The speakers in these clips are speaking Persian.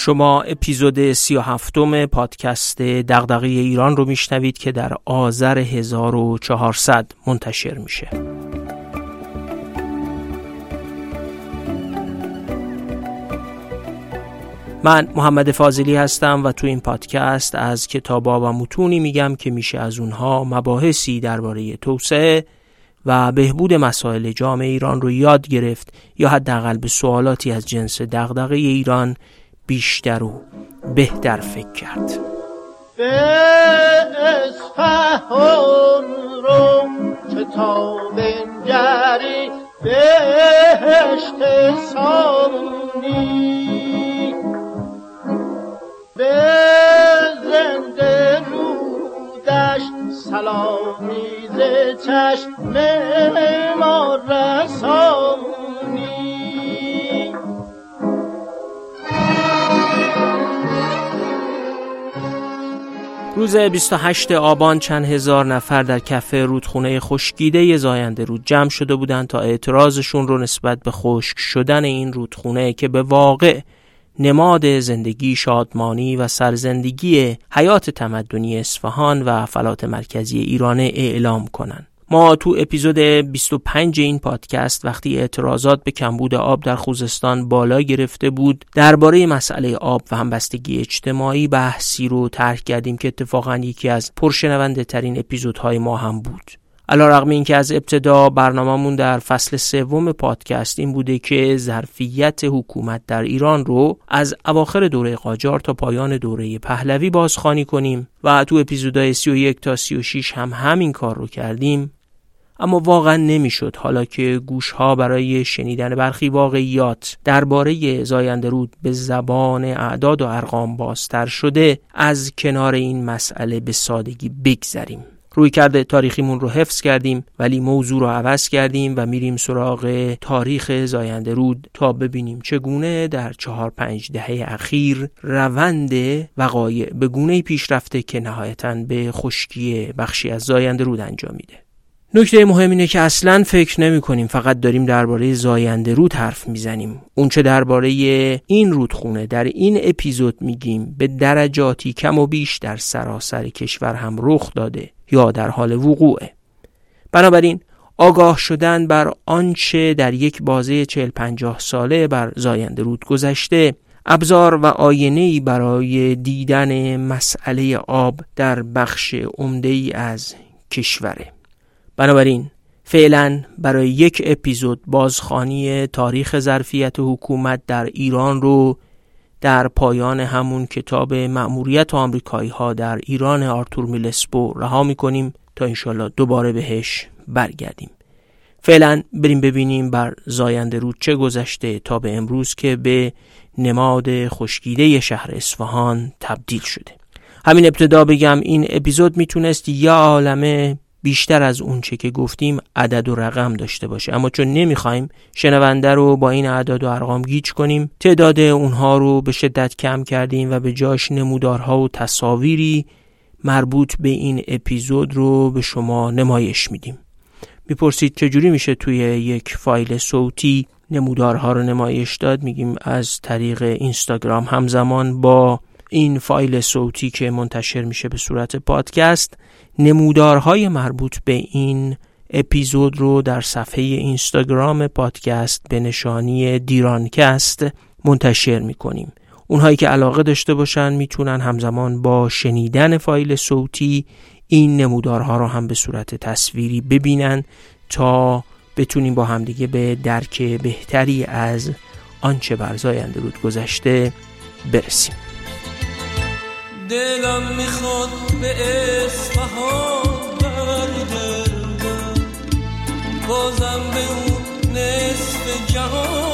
شما اپیزود سی و هفتم پادکست دغدغه ایران رو میشنوید که در آذر 1400 منتشر میشه. من محمد فاضلی هستم و تو این پادکست از کتابا و متونی میگم که میشه از اونها مباحثی درباره توسعه و بهبود مسائل جامعه ایران رو یاد گرفت یا حداقل به سوالاتی از جنس دغدغه ایران بیشتر و بهتر فکر کرد. به اصفهان رو تا بنگری بهشت به زنده رودش سلامی ز چشم ما رسانی. روز 28 آبان چند هزار نفر در کف رودخونه خشکیده زاینده رود جمع شده بودند تا اعتراضشون رو نسبت به خشک شدن این رودخونه که به واقع نماد زندگی شادمانی و سرزندگی حیات تمدنی اصفهان و فلات مرکزی ایران اعلام کنند. ما تو اپیزود 25 این پادکست وقتی اعتراضات به کمبود آب در خوزستان بالا گرفته بود درباره مسئله آب و همبستگی اجتماعی بحثی رو طرح کردیم که اتفاقا یکی از پرشنونده ترین اپیزودهای ما هم بود. علا رقم این که از ابتدا برنامهمون در فصل سوم پادکست این بوده که ظرفیت حکومت در ایران رو از اواخر دوره قاجار تا پایان دوره پهلوی بازخوانی کنیم و تو اپیزودهای 31 تا 36 هم همین کار رو کردیم. اما واقعا نمی‌شد. حالا که گوشها برای شنیدن برخی واقعیات درباره زاینده رود به زبان اعداد و ارقام بازتر شده از کنار این مسئله به سادگی بگذریم. روی کرده تاریخیمون رو حفظ کردیم ولی موضوع رو عوض کردیم و میریم سراغ تاریخ زاینده رود تا ببینیم چگونه در چهار پنج دهه اخیر روند وقایع به گونه پیش رفته که نهایتا به خشکی بخشی از زاینده رود انجام میده. نکته مهم اینه که اصلا فکر نمی کنیم فقط داریم درباره زاینده رود حرف می‌زنیم اونچه درباره این رودخونه در این اپیزود میگیم به درجاتی کم و بیش در سراسر کشور هم رخ داده یا در حال وقوعه. بنابراین آگاه شدن بر آنچه در یک بازه چل پنجاه ساله بر زاینده رود گذشته ابزار و آینه برای دیدن مسئله آب در بخش عمده ای از کشوره. بنابراین فعلا برای یک اپیزود بازخانی تاریخ ظرفیت حکومت در ایران رو در پایان همون کتاب مأموریت آمریکایی ها در ایران آرتور میلسپو رها می‌کنیم تا انشالله دوباره بهش برگردیم. فعلا بریم ببینیم بر زاینده رود چه گذشته تا به امروز که به نماد خشکیده شهر اصفهان تبدیل شده. همین ابتدا بگم این اپیزود می‌تونست یا عالمه بیشتر از اونچه که گفتیم عدد و رقم داشته باشه. اما چون نمی‌خوایم شنونده رو با این اعداد و ارقام گیج کنیم تعداد اونها رو به شدت کم کردیم و به جاش نمودارها و تصاویری مربوط به این اپیزود رو به شما نمایش میدیم. می‌پرسید چجوری میشه توی یک فایل صوتی نمودارها رو نمایش داد؟ میگیم از طریق اینستاگرام. همزمان با این فایل صوتی که منتشر میشه به صورت پادکست نمودارهای مربوط به این اپیزود رو در صفحه اینستاگرام پادکست به نشانی دیرانکست منتشر می‌کنیم. اونهایی که علاقه داشته باشن می‌تونن همزمان با شنیدن فایل صوتی این نمودارها رو هم به صورت تصویری ببینن تا بتونیم با همدیگه به درک بهتری از آنچه بر زاینده رود گذشته برسیم. دلم می‌خواد به اصفهان برگردم. بازم به اون نصف جهان.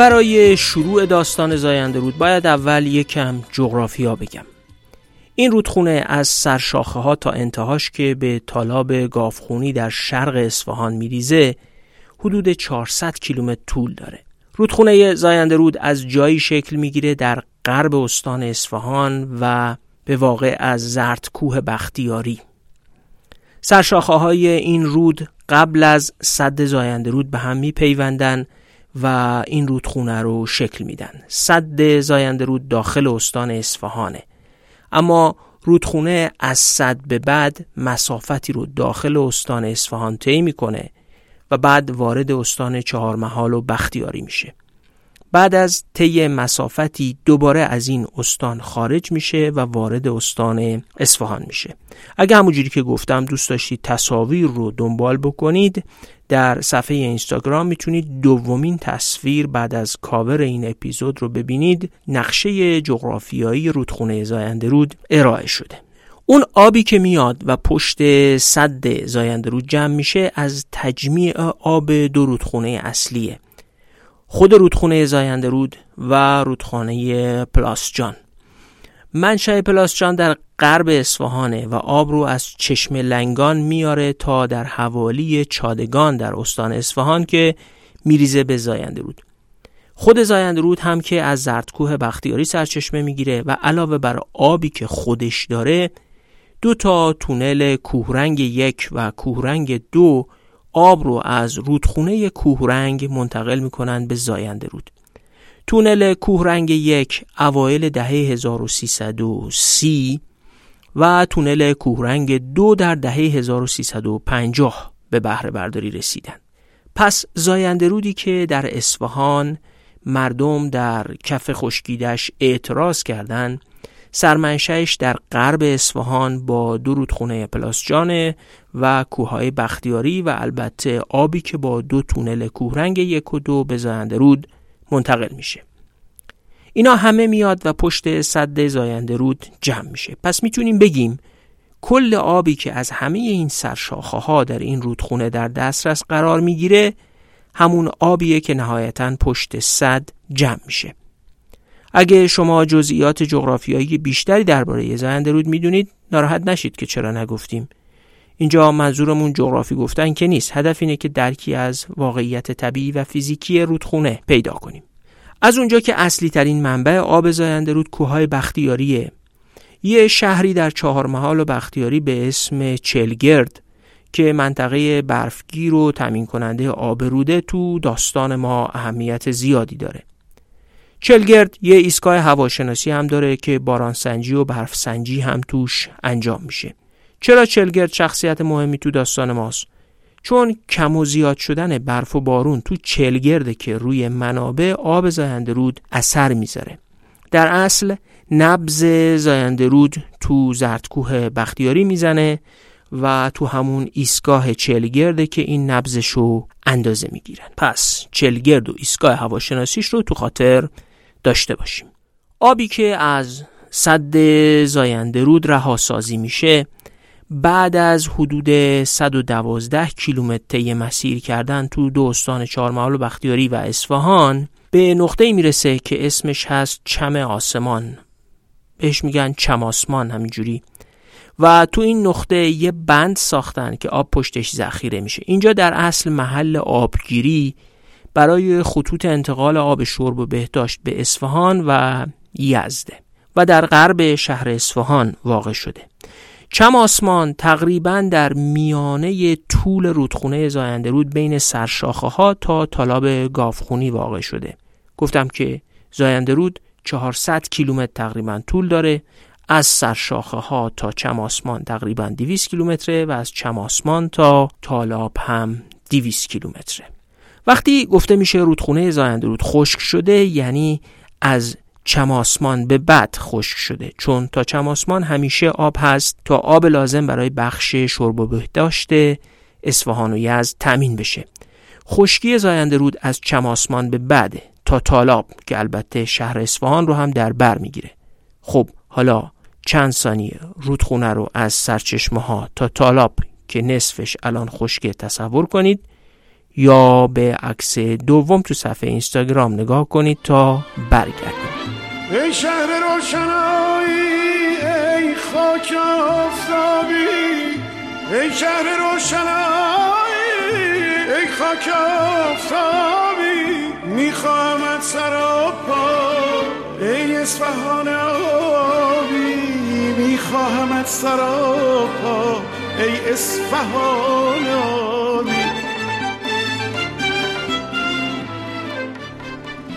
برای شروع داستان زاینده رود باید اول یکم جغرافیا بگم این رودخونه از سرشاخه ها تا انتهاش که به تالاب گافخونی در شرق اصفهان میریزه حدود 400 کیلومتر طول داره. رودخونه زاینده رود از جایی شکل می‌گیره در غرب استان اصفهان و به واقع از زردکوه بختیاری. سرشاخه های این رود قبل از صد زاینده رود به هم میپیوندن و این رودخونه رو شکل میدن. صد زاینده رود داخل استان اصفهانه. اما رودخونه از صد به بعد مسافتی رو داخل استان اصفهان طی می‌کنه و بعد وارد استان چهارمحال و بختیاری میشه بعد از طی مسافتی دوباره از این استان خارج میشه و وارد استان اصفهان میشه. اگه همونجوری که گفتم دوست داشتید تصاویر رو دنبال بکنید در صفحه اینستاگرام می‌تونید دومین تصویر بعد از کاور این اپیزود رو ببینید. نقشه جغرافیایی رودخونه زاینده رود ارائه شده. اون آبی که میاد و پشت صد زاینده رود جمع میشه از تجمیع آب دو رودخونه اصلیه. خود رودخونه زاینده رود و رودخانه پلاسجان منشأ پلاسجان در غرب اصفهانه و آب رو از چشم لنگان میاره تا در حوالی چادگان در استان اصفهان که میریزه به زاینده رود. خود زاینده رود هم که از زردکوه بختیاری سرچشمه می‌گیره و علاوه بر آبی که خودش داره دو تا تونل کوهرنگ یک و کوهرنگ دو آب رو از رودخونه کوهرنگ منتقل می‌کنن به زاینده رود. تونل کوهرنگ یک اوایل دهه 1330 و تونل کوهرنگ دو در دهه 1350 به بهره برداری رسیدن پس زاینده رودی که در اصفهان مردم در کف خشکیدش اعتراض کردند سرمنشهش در غرب اصفهان با دو رودخونه پلاسجانه و کوههای بختیاری و البته آبی که با دو تونل کوهرنگ یک و دو به زاینده رود منتقل میشه. اینا همه میاد و پشت صد زاینده رود جمع میشه. پس می‌تونیم بگیم کل آبی که از همه این سرشاخه ها در این رودخونه در دسترس قرار می‌گیره همون آبیه که نهایتا پشت صد جمع میشه. اگه شما جزئیات جغرافیایی بیشتری درباره زاینده رود می‌دونید ناراحت نشید که چرا نگفتیم. اینجا منظورمون جغرافی گفتن که نیست. هدف اینه که درکی از واقعیت طبیعی و فیزیکی رودخونه پیدا کنیم. از اونجا که اصلی ترین منبع آب زاینده رود کوههای بختیاریه. یه شهری در چهار محال و بختیاری به اسم چلگرد که منطقه برفگیر و تمین کننده آب روده تو داستان ما اهمیت زیادی داره. چلگرد یه ایستگاه هواشناسی هم داره که بارانسنجی و برفسنجی هم توش انجام میشه. چرا چلگرد شخصیت مهمی تو داستان ماست؟ چون کم و زیاد شدن برف و بارون تو چلگرده که روی منابع آب زاینده رود اثر می‌ذاره. در اصل نبز زاینده رود تو زردکوه بختیاری می‌زنه و تو همون ایستگاه چلگرده که این نبزش رو اندازه می‌گیرن. پس چلگرد و ایستگاه هواشناسیش رو تو خاطر داشته باشیم. آبی که از صد زاینده رود رها سازی میشه بعد از حدود 112 کیلومتر طی مسیر کردن تو دو استان چهارمحال و بختیاری و اصفهان به نقطه می‌رسه که اسمش هست چم آسمان. بهش میگن چم آسمان همینجوری. و تو این نقطه یه بند ساختن که آب پشتش ذخیره میشه. اینجا در اصل محل آبگیری برای خطوط انتقال آب شرب و بهداشت به اصفهان و یزده و در غرب شهر اصفهان واقع شده. چم آسمان تقریبا در میانه طول رودخونه زاینده رود بین سرشاخه ها تا تالاب گافخونی واقع شده. گفتم که زاینده رود 400 کیلومتر تقریبا طول داره از سرشاخه ها تا چم آسمان تقریبا 200 کیلومتره و از چم آسمان تا تالاب هم 200 کیلومتره. وقتی گفته میشه رودخونه زاینده رود خشک شده یعنی از چماسمان به بعد خشک شده. چون تا چماسمان همیشه آب هست تا آب لازم برای بخش شرب و بهداشت اصفهان و یزد تامین بشه. خشکی زاینده رود از چماسمان به بعد تا تالاب که البته شهر اصفهان رو هم در بر می‌گیره. خب حالا چند ثانیه رودخونه رو از سرچشمه ها تا تالاب که نصفش الان خشکه تصور کنید یا به عکس دوم تو صفحه اینستاگرام نگاه کنید تا برگردید. ای شهر روشنایی ای خاک آفتابی ای شهر روشنایی ای خاک آفتابی. میخواهمت سراپا ای اصفهان آبی. میخواهمت سراپا ای اصفهان آبی.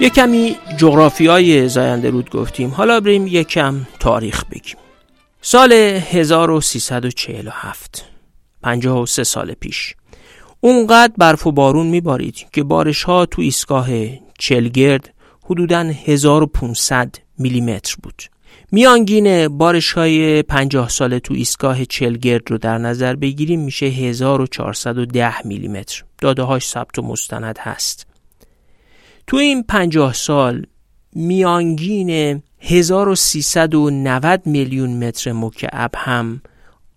یه کمی جغرافیای زاینده رود گفتیم. حالا بریم یکم تاریخ بگیم. سال 1347 53 سال پیش. اونقدر برف و بارون میبارید که بارش ها تو ایستگاه چلگرد حدوداً 1500 میلیمتر بود. میانگین بارش های 50 ساله تو ایستگاه چلگرد رو در نظر بگیریم میشه 1410 میلیمتر. داده هاش ثبت و مستند هست. تو این 50 سال میانگین 1390 میلیون متر مکعب هم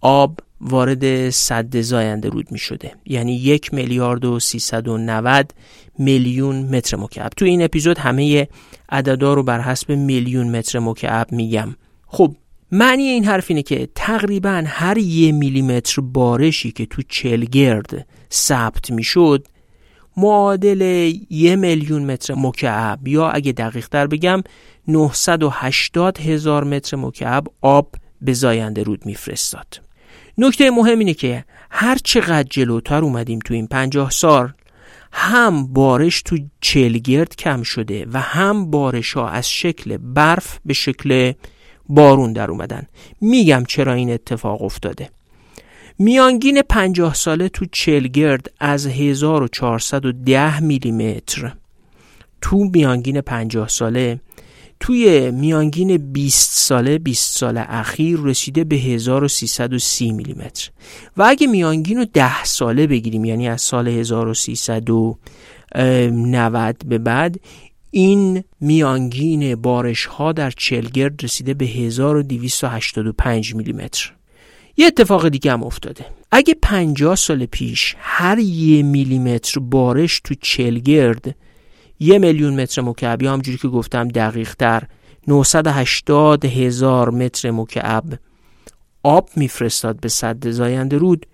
آب وارد سد زاینده رود می شده یعنی یک میلیارد و 390 میلیون متر مکعب. تو این اپیزود همه عددا رو بر حسب میلیون متر مکعب میگم. خب معنی این حرف اینه که تقریبا هر یه میلیمتر بارشی که تو چلگرد ثبت می‌شد معادل یه میلیون متر مکعب. یا اگه دقیق تر بگم 980 هزار متر مکعب آب به زاینده رود میفرستاد. نکته مهم اینه که هر چقدر جلوتر اومدیم تو این پنجاه سال هم بارش تو چلگرد کم شده و هم بارش ها از شکل برف به شکل بارون در اومدن. میگم چرا این اتفاق افتاده. میانگین پنجاه ساله تو چلگرد از 1410 میلیمتر. تو میانگین پنجاه ساله توی میانگین 20 ساله 20 سال اخیر رسیده به 1330 میلیمتر. و اگه میانگین رو 10 ساله بگیریم یعنی از سال 1390 به بعد این میانگین بارش ها در چلگرد رسیده به 1285 میلیمتر. یه اتفاق دیگه هم افتاده. اگه 50 سال پیش هر یه میلیمتر بارش تو چلگرد یه میلیون متر مکعب یا همجوری که گفتم دقیق تر 980 هزار متر مکعب آب میفرستاد به صد زاینده رود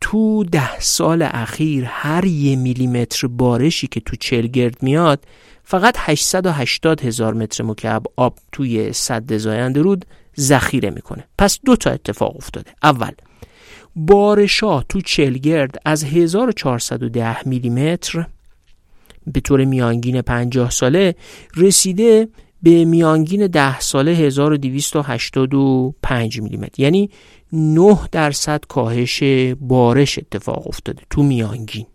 تو ده سال اخیر هر یه میلیمتر بارشی که تو چلگرد میاد فقط 880 هزار متر مکعب آب توی صد زاینده رود ذخیره می‌کنه. پس دو تا اتفاق افتاده. اول بارشا تو چلگرد از 1410 میلیمتر به طور میانگین 50 ساله رسیده به میانگین 10 ساله 1285 میلیمتر. یعنی 9 درصد کاهش بارش اتفاق افتاده تو میانگین.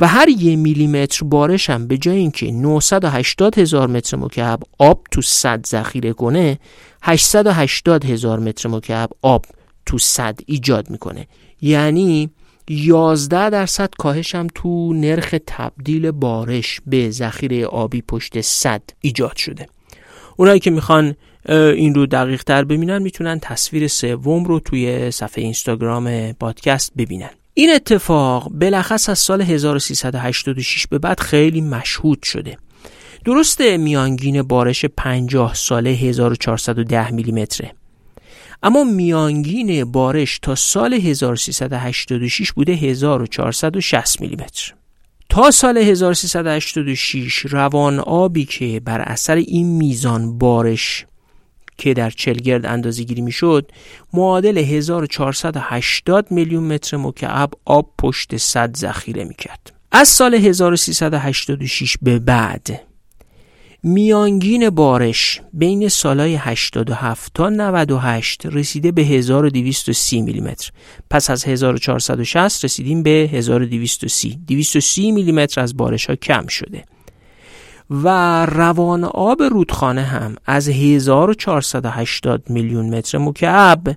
و هر یه میلیمتر بارش هم به جای اینکه 980 هزار متر مکعب آب تو صد ذخیره کنه 880 هزار متر مکعب آب تو صد ایجاد می‌کنه. یعنی 11 درصد کاهش هم تو نرخ تبدیل بارش به ذخیره آبی پشت صد ایجاد شده. اونایی که می‌خوان این رو دقیق تر ببینن می‌تونن تصویر سوم رو توی صفحه اینستاگرام پادکست ببینن. این اتفاق بلخص از سال 1386 به بعد خیلی مشهود شده. درسته میانگین بارش 50 ساله 1410 میلیمتره. اما میانگین بارش تا سال 1386 بوده 1460 میلیمتر. تا سال 1386 روان آبی که بر اثر این میزان بارش که در چلگرد اندازه گیری می شد معادل 1480 میلیون متر مکعب آب پشت صد ذخیره می کرد. از سال 1386 به بعد میانگین بارش بین سالهای 87 تا 98 رسیده به 1230 میلیمتر. پس از 1460 رسیدیم به 1230 230 میلیمتر از بارش ها کم شده. و روان آب رودخانه هم از 1480 میلیون متر مکعب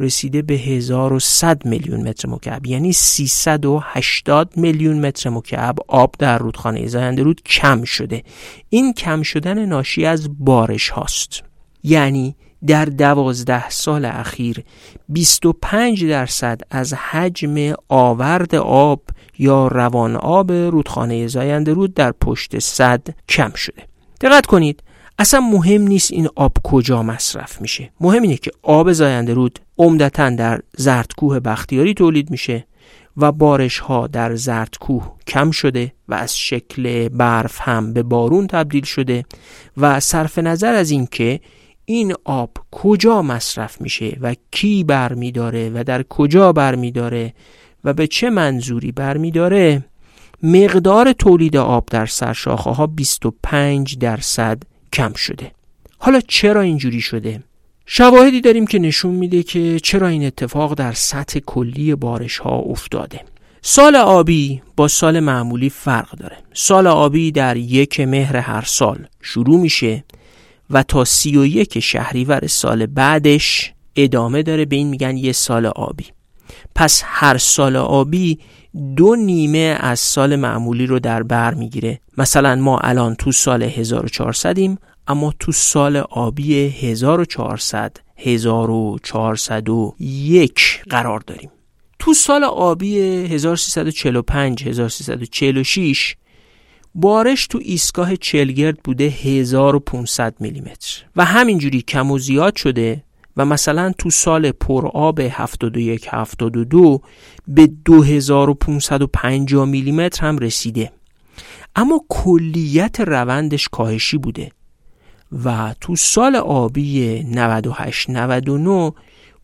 رسیده به 1100 میلیون متر مکعب. یعنی 380 میلیون متر مکعب آب در رودخانه زاینده رود کم شده. این کم شدن ناشی از بارش هاست. یعنی در دوازده سال اخیر 25 درصد از حجم آورد آب یا روان آب رودخانه زاینده رود در پشت صد کم شده. دقت کنید اصلا مهم نیست این آب کجا مصرف میشه. مهم اینه که آب زاینده رود عمدتا در زردکوه بختیاری تولید میشه و بارش ها در زردکوه کم شده و از شکل برف هم به بارون تبدیل شده و صرف نظر از اینکه این آب کجا مصرف میشه و کی برمیداره و در کجا برمیداره و به چه منظوری برمیداره مقدار تولید آب در سرشاخه ها 25 درصد کم شده. حالا چرا اینجوری شده؟ شواهدی داریم که نشون میده که چرا این اتفاق در سطح کلی بارش ها افتاده. سال آبی با سال معمولی فرق داره. سال آبی در یک مهر هر سال شروع میشه و تا سی و یک شهریور سال بعدش ادامه داره به این میگن یه سال آبی. پس هر سال آبی دو نیمه از سال معمولی رو در بر می‌گیره. مثلا ما الان تو سال 1400 ایم اما تو سال آبی 1400 1401 قرار داریم. تو سال آبی 1345 1346 بارش تو ایستگاه چلگرد بوده 1500 میلیمتر و همینجوری کم و زیاد شده و مثلا تو سال پرآب 71 72 به 2550 میلیمتر هم رسیده. اما کلیت روندش کاهشی بوده و تو سال آبی 98 99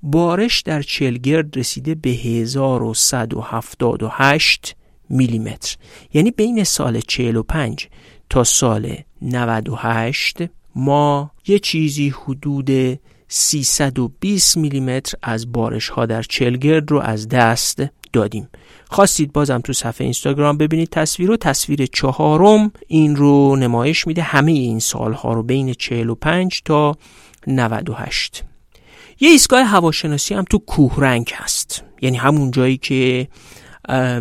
بارش در چلگرد رسیده به 1178 میلیمتر. یعنی بین سال 45 تا سال 98 ما یه چیزی حدود 320 میلیمتر از بارش ها در چلگرد رو از دست دادیم. خواستید بازم تو صفحه اینستاگرام ببینید تصویر و تصویر چهارم. این رو نمایش میده همه این سالها رو بین 45 تا 98 یه ایستگاه هواشناسی هم تو کوهرنگ هست. یعنی همون جایی که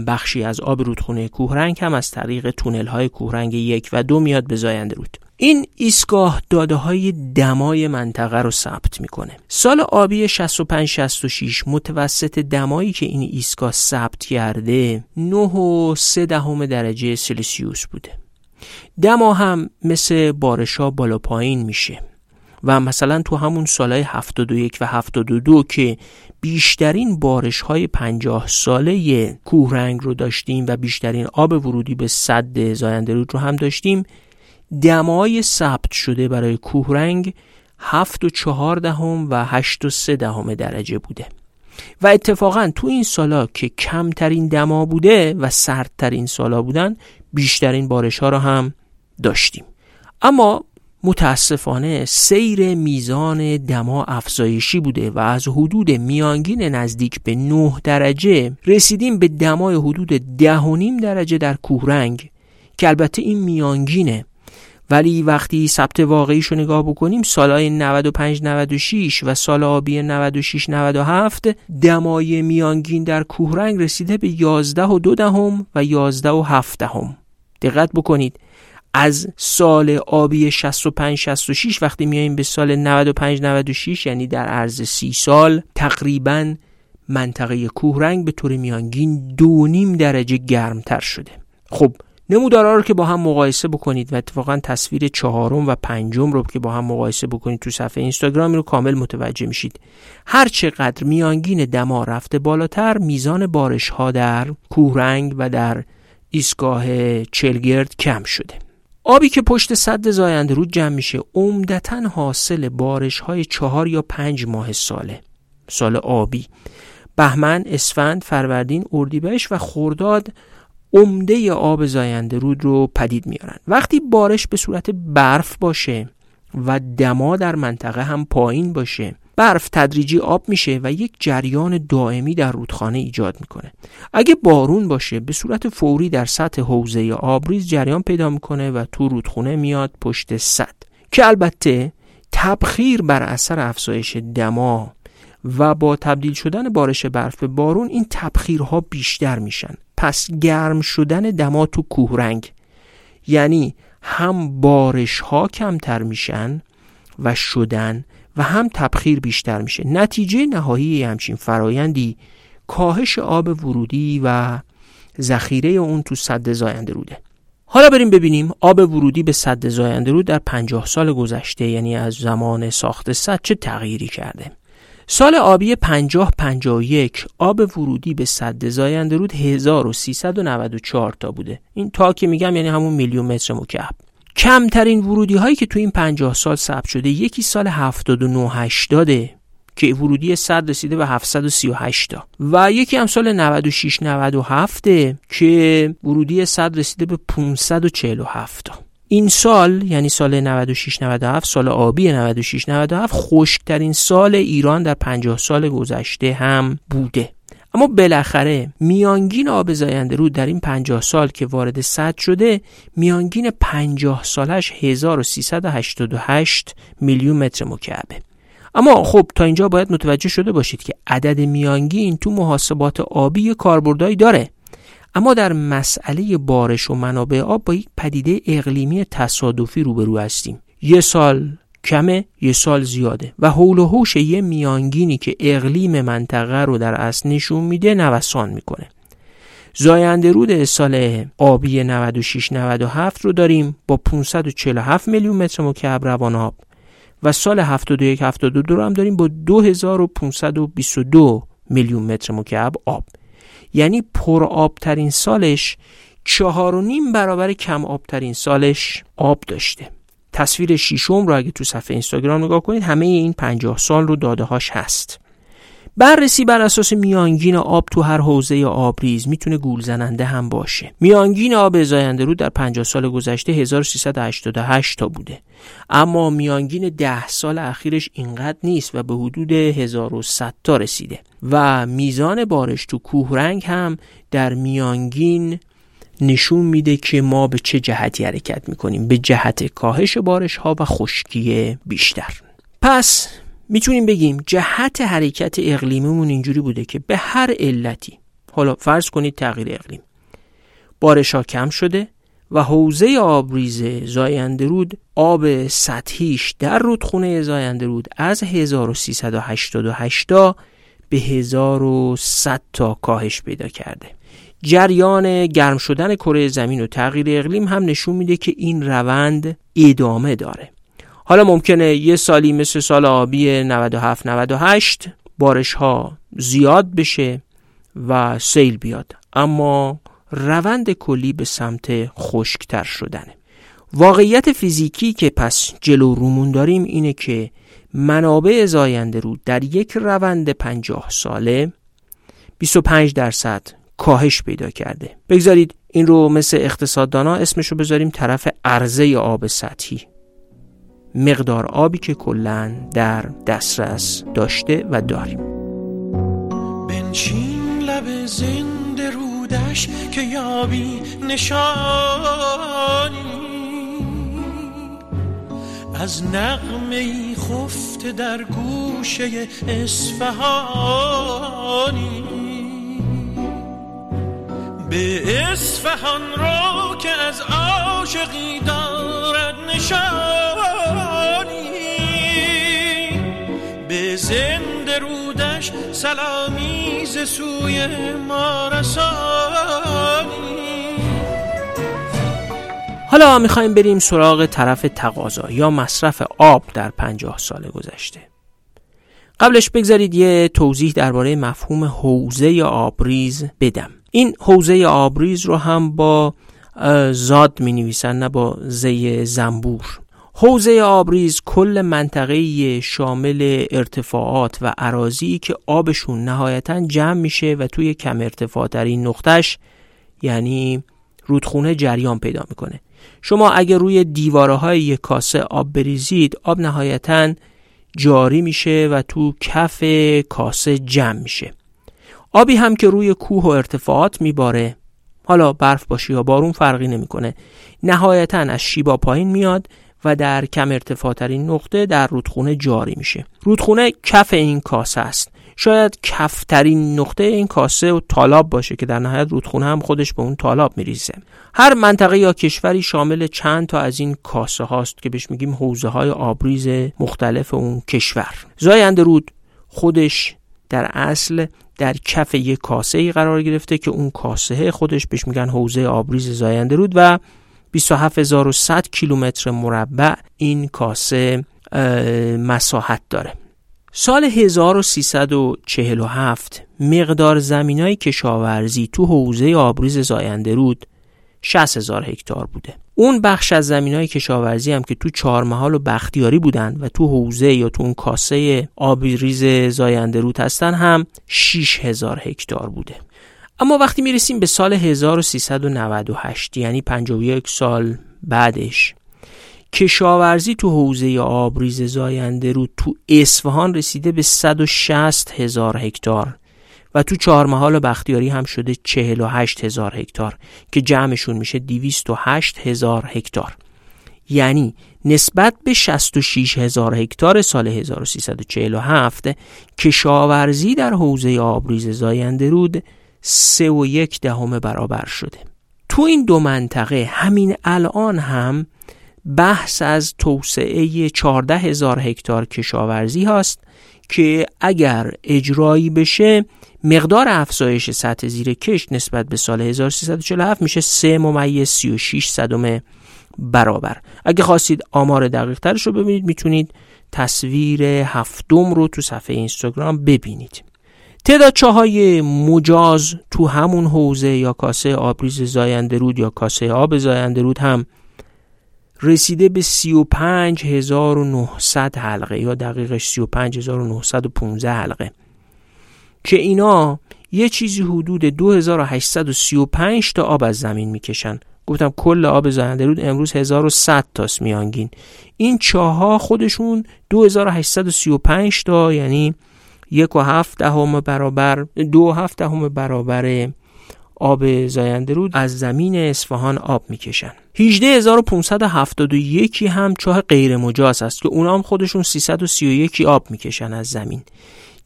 بخشی از آب رودخونه کوهرنگ هم از طریق تونل های کوهرنگ یک و دو میاد به زاینده رود. این ایستگاه داده های دمای منطقه رو ثبت می‌کنه. سال آبی 65 66 متوسط دمایی که این ایستگاه ثبت کرده 9 و 3 دهم درجه سلسیوس بوده. دما هم مثل بارشا بالا پایین میشه. و مثلا تو همون سالهای 71 و 72 که بیشترین بارش های 50 ساله کوهرنگ رو داشتیم و بیشترین آب ورودی به صد زاینده رود رو هم داشتیم دمای ثبت شده برای کوهرنگ هفت و چهار دهم و هشت و سه دهم درجه بوده. و اتفاقا تو این سالا که کمترین دما بوده و سردترین سالا بودن بیشترین بارش ها را هم داشتیم. اما متاسفانه سیر میزان دما افزایشی بوده و از حدود میانگین نزدیک به 9 درجه رسیدیم به دمای حدود ده و نیم درجه در کوهرنگ که البته این میانگینه. ولی وقتی ثبت واقعیش رو نگاه بکنیم سالهای 95 96 و سال آبی 96 97 دمای میانگین در کوهرنگ رسیده به 11 و دو دهم و 11 و 7 دهم. دقت بکنید. از سال آبی 65 66 وقتی میایم به سال 95 96 یعنی در عرض سی سال تقریبا منطقه کوهرنگ به طور میانگین دو نیم درجه گرمتر شده. خب نمودارها رو که با هم مقایسه بکنید و اتفاقا تصویر چهارم و پنجم رو که با هم مقایسه بکنید تو صفحه اینستاگرام رو کامل متوجه میشید. هر چقدر میانگین دما رفته بالاتر میزان بارش ها در کوهرنگ و در ایستگاه چلگرد کم شده. آبی که پشت صد زاینده رود جمع میشه عمدتا حاصل بارش های چهار یا پنج ماه ساله. سال آبی. بهمن، اسفند، فروردین، اردیبهشت و خرداد عمده آب زاینده رود رو پدید میارن. وقتی بارش به صورت برف باشه و دما در منطقه هم پایین باشه برف تدریجی آب میشه و یک جریان دائمی در رودخانه ایجاد می‌کنه. اگه بارون باشه به صورت فوری در سطح حوزه آبریز جریان پیدا می‌کنه و تو رودخونه میاد پشت صد. که البته تبخیر بر اثر افزایش دما و با تبدیل شدن بارش برف به بارون این تبخیرها بیشتر میشن. پس گرم شدن دما تو کوهرنگ یعنی هم بارش ها کمتر میشن و شدن و هم تبخیر بیشتر میشه. نتیجه نهایی همچین فرایندی کاهش آب ورودی و ذخیره اون تو صد زاینده روده. حالا بریم ببینیم آب ورودی به سد زاینده رود در 50 سال گذشته یعنی از زمان ساخت سد چه تغییری کرده. سال آبی 50 51 آب ورودی به سد زاینده رود 1394 تا بوده. این تا که میگم یعنی همون میلیون متر مکعب. کمترین ورودی هایی که تو این 50 سال ثبت شده یکی سال 79 80 که ورودی صد رسیده به 738 تا. و یکی هم سال 96 97 که ورودی صد رسیده به 547 تا. این سال یعنی سال 96 97 سال آبی 96 97 خشکترین سال ایران در 50 سال گذشته هم بوده. اما بالاخره میانگین آب زاینده رود در این 50 سال که وارد صد شده میانگین 50 سالش 1388 میلیون متر مکعبه. اما خب تا اینجا باید متوجه شده باشید که عدد میانگین تو محاسبات آبی کاربردهایی داره. اما در مسئله بارش و منابع آب با یک پدیده اقلیمی تصادفی روبرو هستیم. یه سال کمه یه سال زیاده. و حول و حوش یه میانگینی که اقلیم منطقه رو در اصل نشون میده نوسان می‌کنه. زاینده رود سال آبی 96 97 رو داریم با 547 میلیون متر مکعب روان آب. و سال 71 72 رو هم داریم با 2522 میلیون متر مکعب آب. یعنی پر آبترین سالش چهار و نیم برابر کم آبترین سالش آب داشته. تصویر شیشم رو اگه تو صفحه اینستاگرام نگاه کنید همه این 50 سال رو داده هاش هست بررسی بر اساس میانگین آب تو هر حوزه آبریز می‌تونه گول زننده هم باشه. میانگین آب زاینده رود در 50 سال گذشته 1388 تا بوده. اما میانگین 10 سال اخیرش اینقدر نیست و به حدود 1100 تا رسیده. و میزان بارش تو کوهرنگ هم در میانگین نشون میده که ما به چه جهتی حرکت می‌کنیم. به جهت کاهش بارش ها و خشکی بیشتر. پس می‌تونیم بگیم جهت حرکت اقلیمیمون اینجوری بوده که به هر علتی حالا فرض کنید تغییر اقلیم بارش ها کم شده و حوزه آبریز زاینده رود آب سطحیش در رودخونه زاینده رود از 1388 تا به 1100 تا کاهش پیدا کرده. جریان گرم شدن کره زمین و تغییر اقلیم هم نشون میده که این روند ادامه داره. حالا ممکنه یه سالی مثل سال آبی 97 98 بارش ها زیاد بشه و سیل بیاد. اما روند کلی به سمت خشکتر شدنه. واقعیت فیزیکی که پس جلو رومون داریم اینه که منابع زاینده رو در یک روند 50 ساله 25 درصد کاهش پیدا کرده. بگذارید این رو مثل اقتصاددانا اسمش رو بذاریم طرف عرضه آب سطحی. مقدار آبی که کلا در دسترس داشته و داریم. بنشین لب زنده رودش که یابی نشانی. از نغمه خفته در گوشه اصفهانی. به اصفهان رو که از عاشقی دارد نشانی. به زنده رودش سلامی ز سوی ما حالا می‌خوایم بریم سراغ طرف تقاضا یا مصرف آب در پنجاه سال گذشته. قبلش بگذارید یه توضیح درباره مفهوم حوزه آبریز بدم. این حوزه آبریز رو هم با زاد می نویسن نه با زی زنبور. حوزه آبریز کل منطقه شامل ارتفاعات و عراضی که آبشون نهایتا جمع میشه و توی کم ارتفاع در این نقطش یعنی رودخونه جریان پیدا می‌کنه. شما اگر روی دیواره های یک کاسه آب بریزید آب نهایتا جاری میشه و تو کف کاسه جمع میشه. آبی هم که روی کوه و ارتفاعات میباره. حالا برف باشه یا بارون فرقی نمی‌کنه. نهایتا از شیبا پایین میاد و در کم ارتفاع ترین نقطه در رودخونه جاری میشه. رودخونه کف این کاسه است. شاید کفترین نقطه این کاسه و تالاب باشه که در نهایت رودخونه هم خودش به اون تالاب میریزه. هر منطقه یا کشوری شامل چند تا از این کاسه هاست که بهش میگیم حوزه های آبریز مختلف اون کشور. زاینده رود خودش در اصل در کف یک کاسه ای قرار گرفته که اون کاسه خودش بهش میگن حوزه آبریز زاینده رود و 27100 کیلومتر مربع این کاسه مساحت داره. سال 1347 مقدار زمینای کشاورزی تو حوزه آبریز زاینده رود 60 هزار هکتار بوده. اون بخش از زمین های کشاورزی هم که تو چهارمحال و بختیاری بودن و تو حوزه یا تو اون کاسه آبریز زاینده رود هستن هم 6 هزار هکتار بوده. اما وقتی می‌رسیم به سال 1398 یعنی 51 سال بعدش کشاورزی تو حوزه آبریز زاینده رود تو اصفهان رسیده به 160 هزار هکتار. و تو چهارمحال و بختیاری هم شده 48 هزار هکتار که جمعشون میشه 208 هزار هکتار. یعنی نسبت به 66 هزار هکتار سال 1347 کشاورزی در حوزه آبریز زاینده رود سه و یک دهم برابر شده. تو این دو منطقه همین الان هم بحث از توسعه 14 هزار هکتار کشاورزی هست که اگر اجرایی بشه مقدار افزایش سطح زیر کشت نسبت به سال 1347 میشه 3 ممیز 36 صدم برابر. اگه خواستید آمار دقیق ترش رو ببینید می‌تونید تصویر هفتم رو تو صفحه اینستاگرام ببینید. تعداد چاهای مجاز تو همون حوزه یا کاسه آبریز زاینده رود یا کاسه آب زاینده رود هم رسیده به 35900 حلقه یا دقیقش 35915 حلقه. که اینا یه چیزی حدود 2835 تا آب از زمین می‌کشن. گفتم کل آب زاینده رود امروز 1100 تاست میانگین. این چاها خودشون 2835 تا یعنی یک و هفت دهم برابر دو هفت دهم برابر آب زاینده رود از زمین اصفهان آب می‌کشن 18571 هم چاه غیر مجاز است که اونا هم خودشون 331 آب می‌کشن از زمین.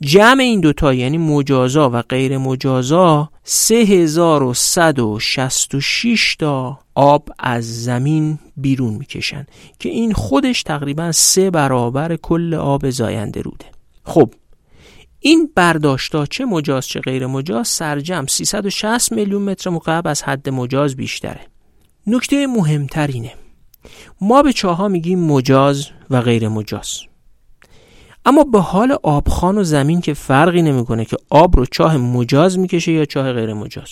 جمع این دوتا یعنی مجازا و غیر مجازا 3166 تا آب از زمین بیرون می‌کشن که این خودش تقریبا سه برابر کل آب زاینده روده. خب این برداشتا چه مجاز چه غیر مجاز سرجم 360 میلیون متر مکعب از حد مجاز بیشتره. نکته مهمتر اینه ما به چاها میگیم مجاز و غیر مجاز. اما به حال آبخان و زمین که فرقی نمی‌کنه که آب رو چاه مجاز می‌کشه یا چاه غیر مجاز.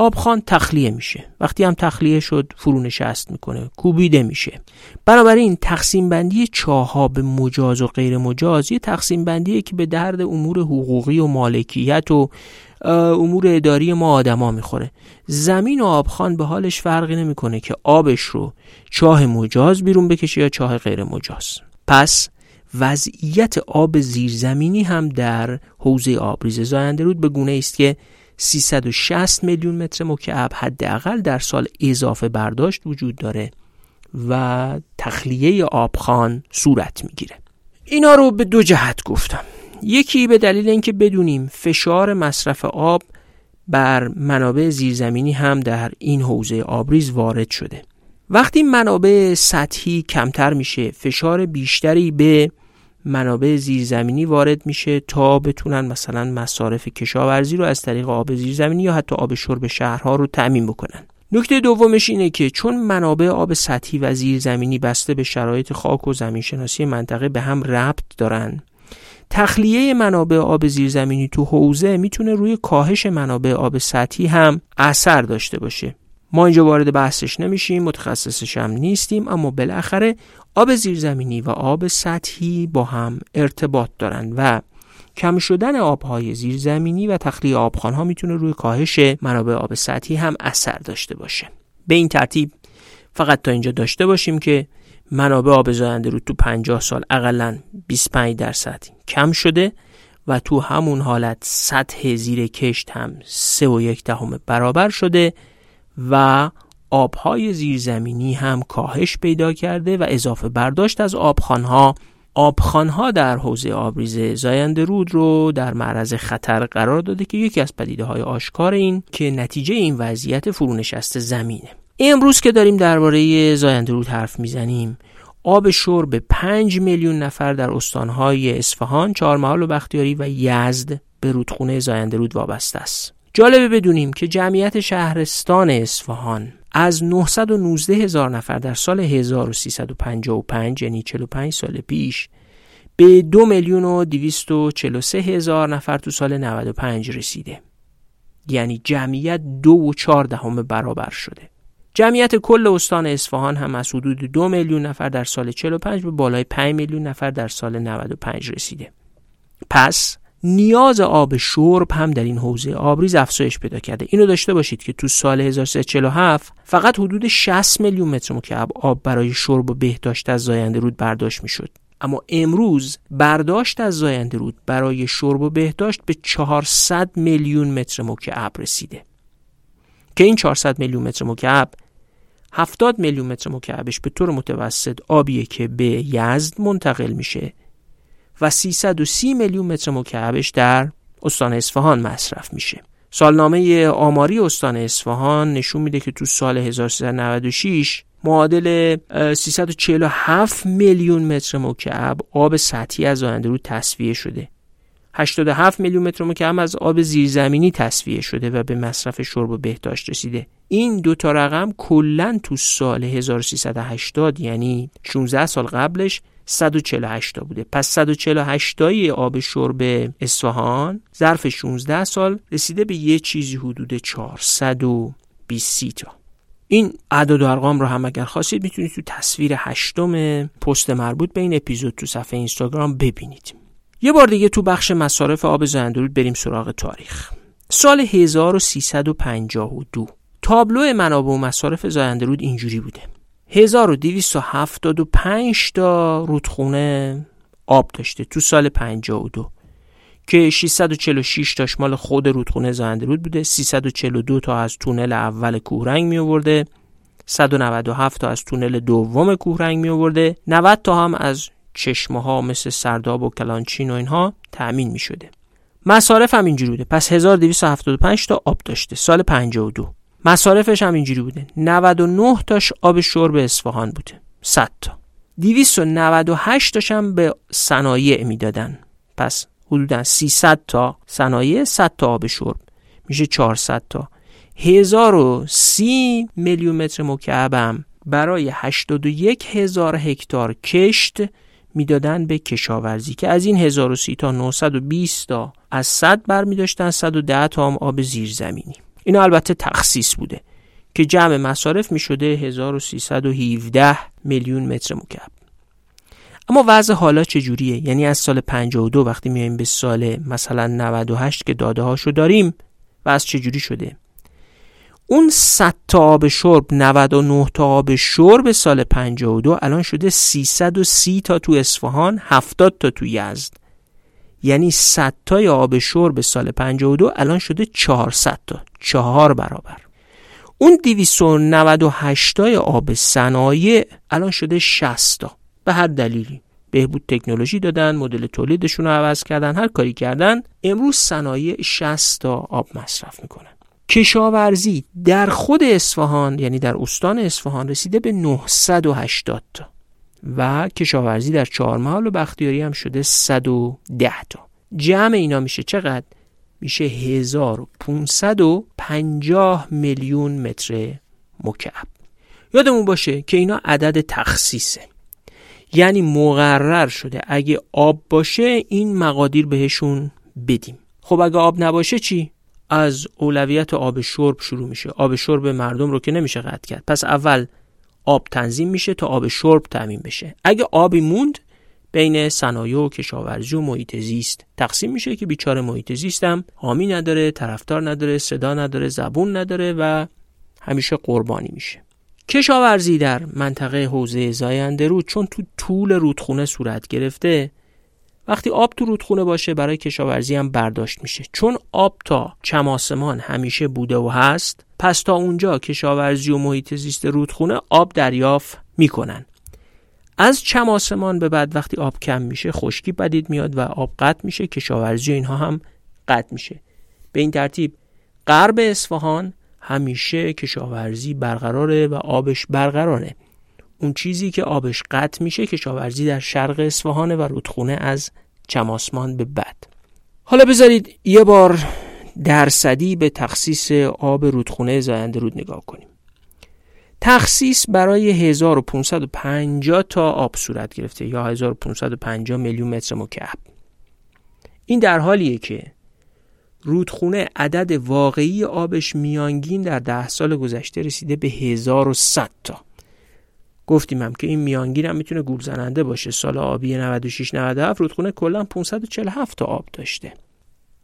آبخان تخلیه میشه. وقتی هم تخلیه شد فرونشست می‌کنه کوبیده میشه. بنابراین تقسیم بندی چاها به مجاز و غیر مجاز یه تقسیم بندیه که به درد امور حقوقی و مالکیت و امور اداری ما آدما می‌خوره. زمین و آبخان به حالش فرقی نمی‌کنه که آبش رو چاه مجاز بیرون بکشه یا چاه غیر مجاز. پس وضعیت آب زیرزمینی هم در حوزه آبریز زاینده رود به گونه است که 360 میلیون متر مکعب حداقل در سال اضافه برداشت وجود داره و تخلیه آبخان صورت می‌گیره. اینا رو به دو جهت گفتم. یکی به دلیل اینکه بدونیم فشار مصرف آب بر منابع زیرزمینی هم در این حوزه آبریز وارد شده. وقتی منابع سطحی کمتر میشه فشار بیشتری به منابع زیرزمینی وارد میشه تا بتونن مثلا مصارف کشاورزی رو از طریق آب زیرزمینی یا حتی آب شرب شهرها رو تأمین بکنن. نکته دومش اینه که چون منابع آب سطحی و زیرزمینی بسته به شرایط خاک و زمینشناسی منطقه به هم ربط دارن تخلیه منابع آب زیرزمینی تو حوزه می‌تونه روی کاهش منابع آب سطحی هم اثر داشته باشه. ما اینجا وارد بحثش نمیشیم متخصصش هم نیستیم اما بالاخره آب زیرزمینی و آب سطحی با هم ارتباط دارند و کم شدن آبهای زیرزمینی و تخلیه آبخانها می‌تونه روی کاهش منابع آب سطحی هم اثر داشته باشه. به این ترتیب فقط تا اینجا داشته باشیم که منابع آب زاینده رو تو 50 سال اقلا 25 درصد کم شده و تو همون حالت سطح زیر کشت هم 3 و دهم برابر شده. و آبهای زیرزمینی هم کاهش پیدا کرده و اضافه برداشت از آبخانها آبخانها در حوزه آبریز زاینده رود رو در معرض خطر قرار داده که یکی از پدیده های آشکار این که نتیجه این وضعیت فرونشست زمینه. امروز که داریم درباره زاینده رود حرف می‌زنیم. آب شور به 5 میلیون نفر در استانهای اصفهان، چهارمحال و بختیاری و یزد به رودخونه زاینده رود وابسته است. جالبه بدونیم که جمعیت شهرستان اصفهان از 919 هزار نفر در سال 1355 یعنی 45 سال پیش به 2 میلیون و 243 هزار نفر تو سال 95 رسیده. یعنی جمعیت دو و چهار دهم برابر شده. جمعیت کل استان اصفهان هم از حدود دو میلیون نفر در سال 45 به بالای 5 میلیون نفر در سال 95 رسیده. پس نیاز آب شرب هم در این حوزه آبریز افزایش پیدا کرده. اینو داشته باشید که تو سال 1347 فقط حدود 60 میلیون متر مکعب آب برای شرب و بهداشت از زاینده رود برداشت می‌شد. اما امروز برداشت از زاینده رود برای شرب و بهداشت به 400 میلیون متر مکعب رسیده. که این 400 میلیون متر مکعب 70 میلیون متر مکعبش به طور متوسط آبیه که به یزد منتقل میشه. و 330 میلیون متر مکعبش در استان اصفهان مصرف میشه. سالنامه آماری استان اصفهان نشون میده که تو سال 1396 معادل 347 میلیون متر مکعب آب سطحی از آینده رو تصفیه شده. 87 میلیون متر مکعب از آب زیرزمینی تصفیه شده و به مصرف شرب و بهداشت رسیده. این دو تا رقم کلا تو سال 1380 یعنی 16 سال قبلش 148 تا بوده. پس 148 تای آب شرب اصفهان ظرف 16 سال رسیده به یه چیزی حدود 420 تا. این اعداد و ارقام رو هم اگر خواستید می‌تونید تو تصویر هشتم پست مربوط به این اپیزود تو صفحه اینستاگرام ببینید. یه بار دیگه تو بخش مصارف آب زندرود بریم سراغ تاریخ. سال 1352 تابلو منابع و مصارف زایندرود اینجوری بوده. 1275 تا رودخونه آب داشته تو سال 52 که 646 تاش مال خود رودخونه زایندرود بوده 342 تا از تونل اول کوهرنگ می آورده 197 تا از تونل دوم کوهرنگ می آورده 90 تا هم از چشمه ها مثل سرداب و کلانچین و اینها تأمین می شده. مصارف هم اینجوری بوده. پس 1275 تا آب داشته سال 52 مصارفش هم اینجوری بوده. 99 تاش آب شرب اصفهان بوده. 100 تا. 298 تاش هم به صنایع می‌دادن. پس حدودا 300 تا صنایع 100 تا آب شرب. میشه 400 تا. 1030 میلیون متر مکعبم برای 81 هزار هکتار کشت می‌دادن به کشاورزی که از این 1030 تا 920 تا از 100 برمی داشتن 110 تا هم آب زیرزمینی. اینا البته تخصیص بوده که جمع مصارف می شده 1317 میلیون متر مکعب. اما وضع حالا چجوریه؟ یعنی از سال 52 وقتی میایم به سال مثلا 98 که داده هاشو داریم و از چجوری شده؟ اون 100 تا آب شرب 99 تا آب شرب سال 52 الان شده 330 تا تو اصفهان 70 تا تو یزد. یعنی 100 تای آب شرب سال 52 الان شده 400 تا. چهار برابر. اون 298 تای آب صنایع الان شده 60 تا. به هر دلیلی. بهبود تکنولوژی دادن مدل تولیدشون رو عوض کردن هر کاری کردن امروز صنایع 60 تا آب مصرف می‌کنن. کشاورزی در خود اصفهان یعنی در استان اصفهان رسیده به 980 تا. و کشاورزی در چهارمحال و بختیاری هم شده 110 تا. جمع اینا میشه چقدر؟ میشه 1550 میلیون متر مکعب. یادمون باشه که اینا عدد تخصیصه. یعنی مقرر شده. اگه آب باشه این مقادیر بهشون بدیم. خب اگه آب نباشه چی؟ از اولویت آب شرب شروع میشه. آب شرب مردم رو که نمیشه قطع کرد. پس اول آب تنظیم میشه تا آب شرب تامین بشه. اگه آبی موند بین صنایع و کشاورزی و محیط زیست تقسیم میشه که بیچاره محیط زیست هم حامی نداره طرفدار نداره صدا نداره زبون نداره و همیشه قربانی میشه. کشاورزی در منطقه حوزه زاینده رود چون تو طول رودخونه صورت گرفته وقتی آب تو رودخونه باشه برای کشاورزی هم برداشت میشه. چون آب تا چماسمان همیشه بوده و هست پس تا اونجا کشاورزی و محیط زیست رودخونه آب دریافت می‌کنن. از چم آسمان به بعد وقتی آب کم میشه خشکی بدید میاد و آب قطع میشه کشاورزی و اینها هم قطع میشه. به این ترتیب غرب اصفهان همیشه کشاورزی برقراره و آبش برقراره. اون چیزی که آبش قطع میشه کشاورزی در شرق اصفهانه و رودخونه از چماسمان به بعد. حالا بذارید یه بار درصدی به تخصیص آب رودخونه زاینده رود نگاه کنیم. تخصیص برای 1550 تا آب صورت گرفته یا 1550 میلیون متر مکعب. این در حالیه که رودخونه عدد واقعی آبش میانگین در ده سال گذشته رسیده به 1100 تا. گفتیم هم که این میانگین هم می‌تونه گول زننده باشه. سال آبی 96 97 رودخونه کلا 547 تا آب داشته.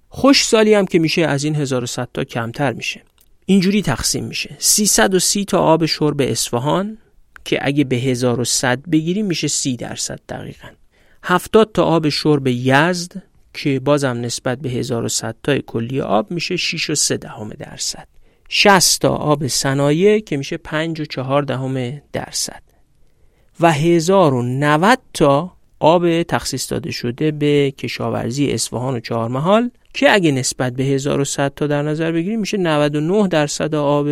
خوش سالی هم که میشه از این 1100 تا کمتر میشه. اینجوری تقسیم میشه. 330 تا آب شرب اصفهان که اگه به 1100 بگیریم میشه 30 درصد دقیقا. 70 تا آب شرب یزد که بازم نسبت به 1100 تا کلی آب میشه 6 و 3 دهم درصد. 60 تا آب صنایع که میشه 5 و 4 دهم درصد. و 1090 تا آب تخصیص داده شده به کشاورزی اصفهان و چهارمحال که اگه نسبت به 1100 تا در نظر بگیریم میشه 99 درصد آب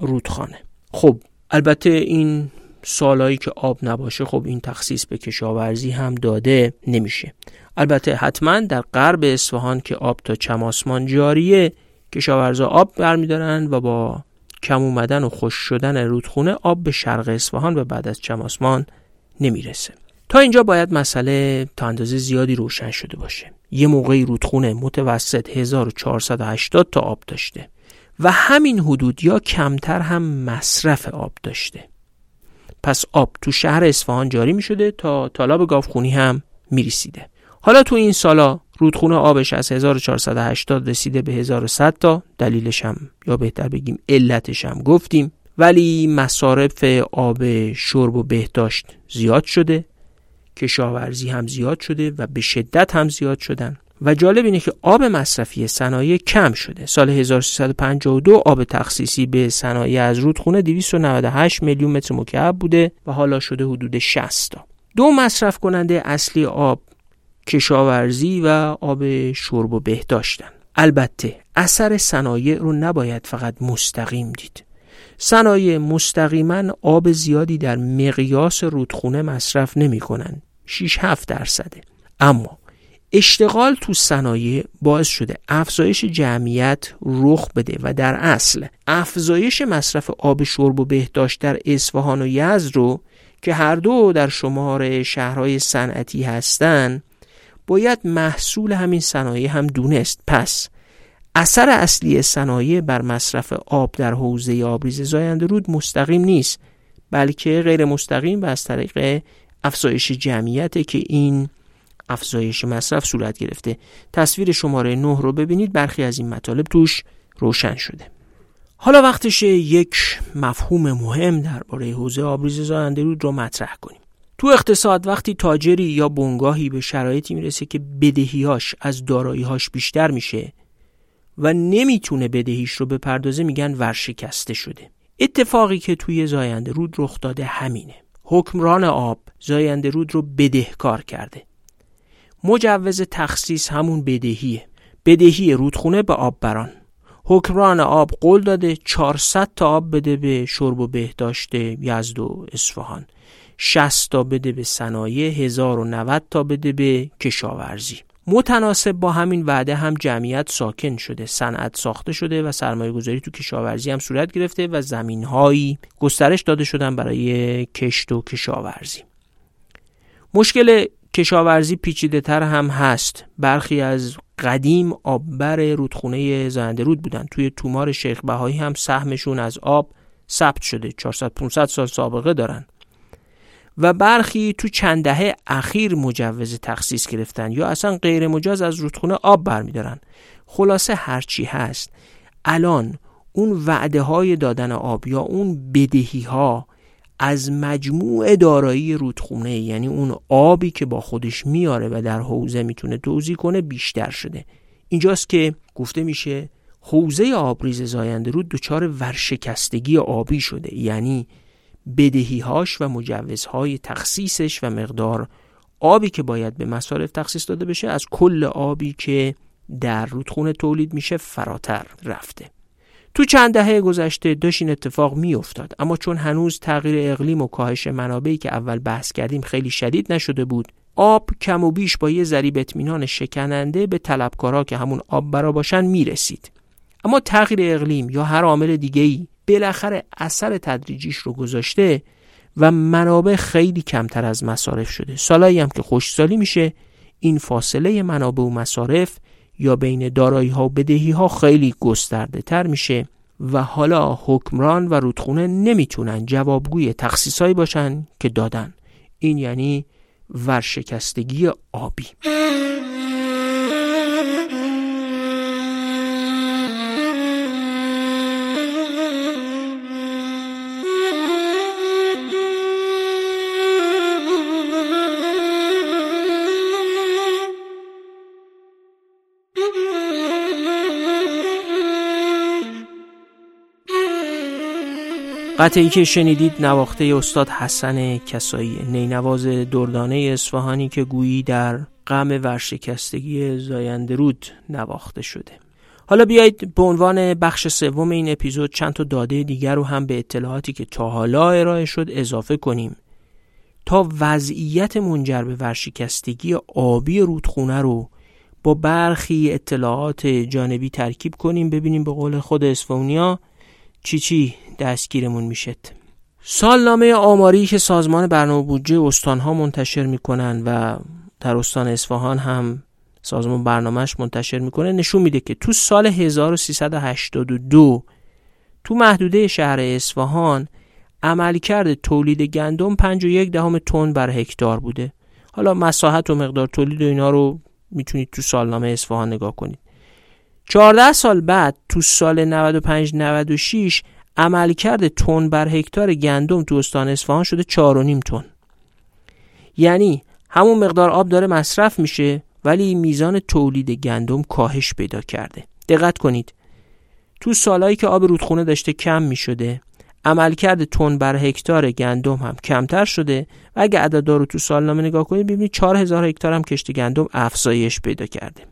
رودخانه. خب البته این سالایی که آب نباشه خب این تخصیص به کشاورزی هم داده نمیشه. البته حتما در غرب اصفهان که آب تا چماسمان جاریه کشاورزا آب برمیدارن و با کم اومدن و خوش شدن رودخونه آب به شرق اصفهان و بعد از چماسمان نمی‌رسه. تا اینجا باید مسئله تا اندازه زیادی روشن شده باشه. یه موقعی رودخونه متوسط 1480 تا آب داشته و همین حدود یا کمتر هم مصرف آب داشته. پس آب تو شهر اصفهان جاری می شده تا تالاب گاوخونی هم می رسیده. حالا تو این سالا رودخونه آبش از 1480 رسیده به 1100 تا دلیلش هم یا بهتر بگیم علتش هم گفتیم. ولی مصارف آب شرب و بهداشت زیاد شده. کشاورزی هم زیاد شده و به شدت هم زیاد شدن. و جالب اینه که آب مصرفی صنایع کم شده. سال 1352 آب تخصیصی به صنایع از رودخونه 298 میلیون متر مکعب بوده و حالا شده حدود 60 تا. دو مصرف کننده اصلی آب کشاورزی و آب شرب و بهداشتن البته اثر صنایع رو نباید فقط مستقیم دید. صنایع مستقیما آب زیادی در مقیاس رودخونه مصرف نمی کنن 6 7 درصده. اما اشتغال تو صنایع باعث شده افزایش جمعیت رخ بده و در اصل افزایش مصرف آب شرب و بهداشت در اصفهان و یزد رو که هر دو در شمار شهرهای صنعتی هستند باید محصول همین صنایع هم دونست. پس اثر اصلی صنایع بر مصرف آب در حوزه آبریز زاینده رود مستقیم نیست بلکه غیر مستقیم و از طریق افزایش جمعیت که این افزایش مصرف صورت گرفته. تصویر شماره 9 رو ببینید. برخی از این مطالب توش روشن شده. حالا وقتش یک مفهوم مهم درباره حوزه آبریز زاینده رود رو مطرح کنیم. تو اقتصاد وقتی تاجری یا بنگاهی به شرایطی می‌رسه که بدهیاش از داراییهاش بیشتر میشه و نمی‌تونه بدهیش رو بپردازه میگن ورشکسته شده. اتفاقی که توی زاینده رود رخ داده همینه. حکمران آب زاینده رود رو بدهکار کرده. مجوز تخصیص همون بدهیه. بدهی رودخونه به آب بران حکمران آب قول داده 400 تا آب بده به شرب و بهداشت یزد و اصفهان. 60 تا بده به صنایع 1090 تا بده به کشاورزی. متناسب با همین وعده هم جمعیت ساکن شده صنعت ساخته شده و سرمایه گذاری تو کشاورزی هم صورت گرفته و زمین هایی گسترش داده شدن برای کشت و کشاورزی. مشکل کشاورزی پیچیده تر هم هست. برخی از قدیم آببر رودخونه زنده رود بودن. توی تومار شیخ بهایی هم سهمشون از آب ثبت شده. 400 500 سال سابقه دارن. و برخی تو چند دهه اخیر مجوز تخصیص گرفتن یا اصلا غیر مجاز از رودخونه آب برمیدارن. خلاصه هرچی هست الان اون وعده های دادن آب یا اون بدهی ها از مجموع دارایی رودخونه یعنی اون آبی که با خودش میاره و در حوزه می‌تونه توضیح کنه بیشتر شده. اینجاست که گفته میشه حوزه آبریز زاینده رود دچار ورشکستگی آبی شده. یعنی بدهیهاش و مجوزهای تخصیصش و مقدار آبی که باید به مصارف تخصیص داده بشه از کل آبی که در رودخونه تولید میشه فراتر رفته. تو چند دهه گذشته داشت این اتفاق میافتاد اما چون هنوز تغییر اقلیم و کاهش منابعی که اول بحث کردیم خیلی شدید نشده بود آب کم و بیش با یه ذریب اطمینان شکننده به طلبکارا که همون آب برا باشن می‌رسید. اما تغییر اقلیم یا هر عامل دیگه ای بالاخره اثر تدریجیش رو گذاشته و منابع خیلی کمتر از مصارف شده. سالایی هم که خوشسالی میشه این فاصله منابع و مصارف یا بین دارایی ها و بدهی ها خیلی گسترده تر میشه و حالا حکمران و رودخونه نمی‌تونن جوابگوی تخصیصایی باشن که دادن. این یعنی ورشکستگی آبی. قطعی که شنیدید نواخته استاد حسن کسایی نینواز دردانه اصفهانی که گویی در غم ورشکستگی زایندرود نواخته شده. حالا بیایید به عنوان بخش سوم این اپیزود چند تا داده دیگر رو هم به اطلاعاتی که تا حالا ارائه شد اضافه کنیم. تا وضعیت منجر به ورشکستگی آبی رودخونه رو با برخی اطلاعات جانبی ترکیب کنیم ببینیم به قول خود اسفونیا چی چی دستگیرمون می‌شد سالنامه آماری که سازمان برنامه بودجه استانها منتشر می‌کنن و در استان اصفهان هم سازمان برنامهش منتشر می‌کنه نشون میده که تو سال 1382 تو محدوده شهر اصفهان عملکرد تولید گندم 5.1 دهم تن بر هکتار بوده. حالا مساحت و مقدار تولید و اینا رو می‌تونید تو سالنامه اصفهان نگاه کنید. 14 سال بعد تو سال 95 96 عملکرد تن بر هکتار گندم تو استان اصفهان شده 4.5 تن. یعنی همون مقدار آب داره مصرف میشه ولی میزان تولید گندم کاهش پیدا کرده. دقت کنید. تو سالهایی که آب رودخونه داشته کم می‌شده عملکرد تن بر هکتار گندم هم کمتر شده و اگه عددا رو تو سالنامه نگاه کنید ببینید 4000 هکتار هم کشت گندم افزایش پیدا کرده.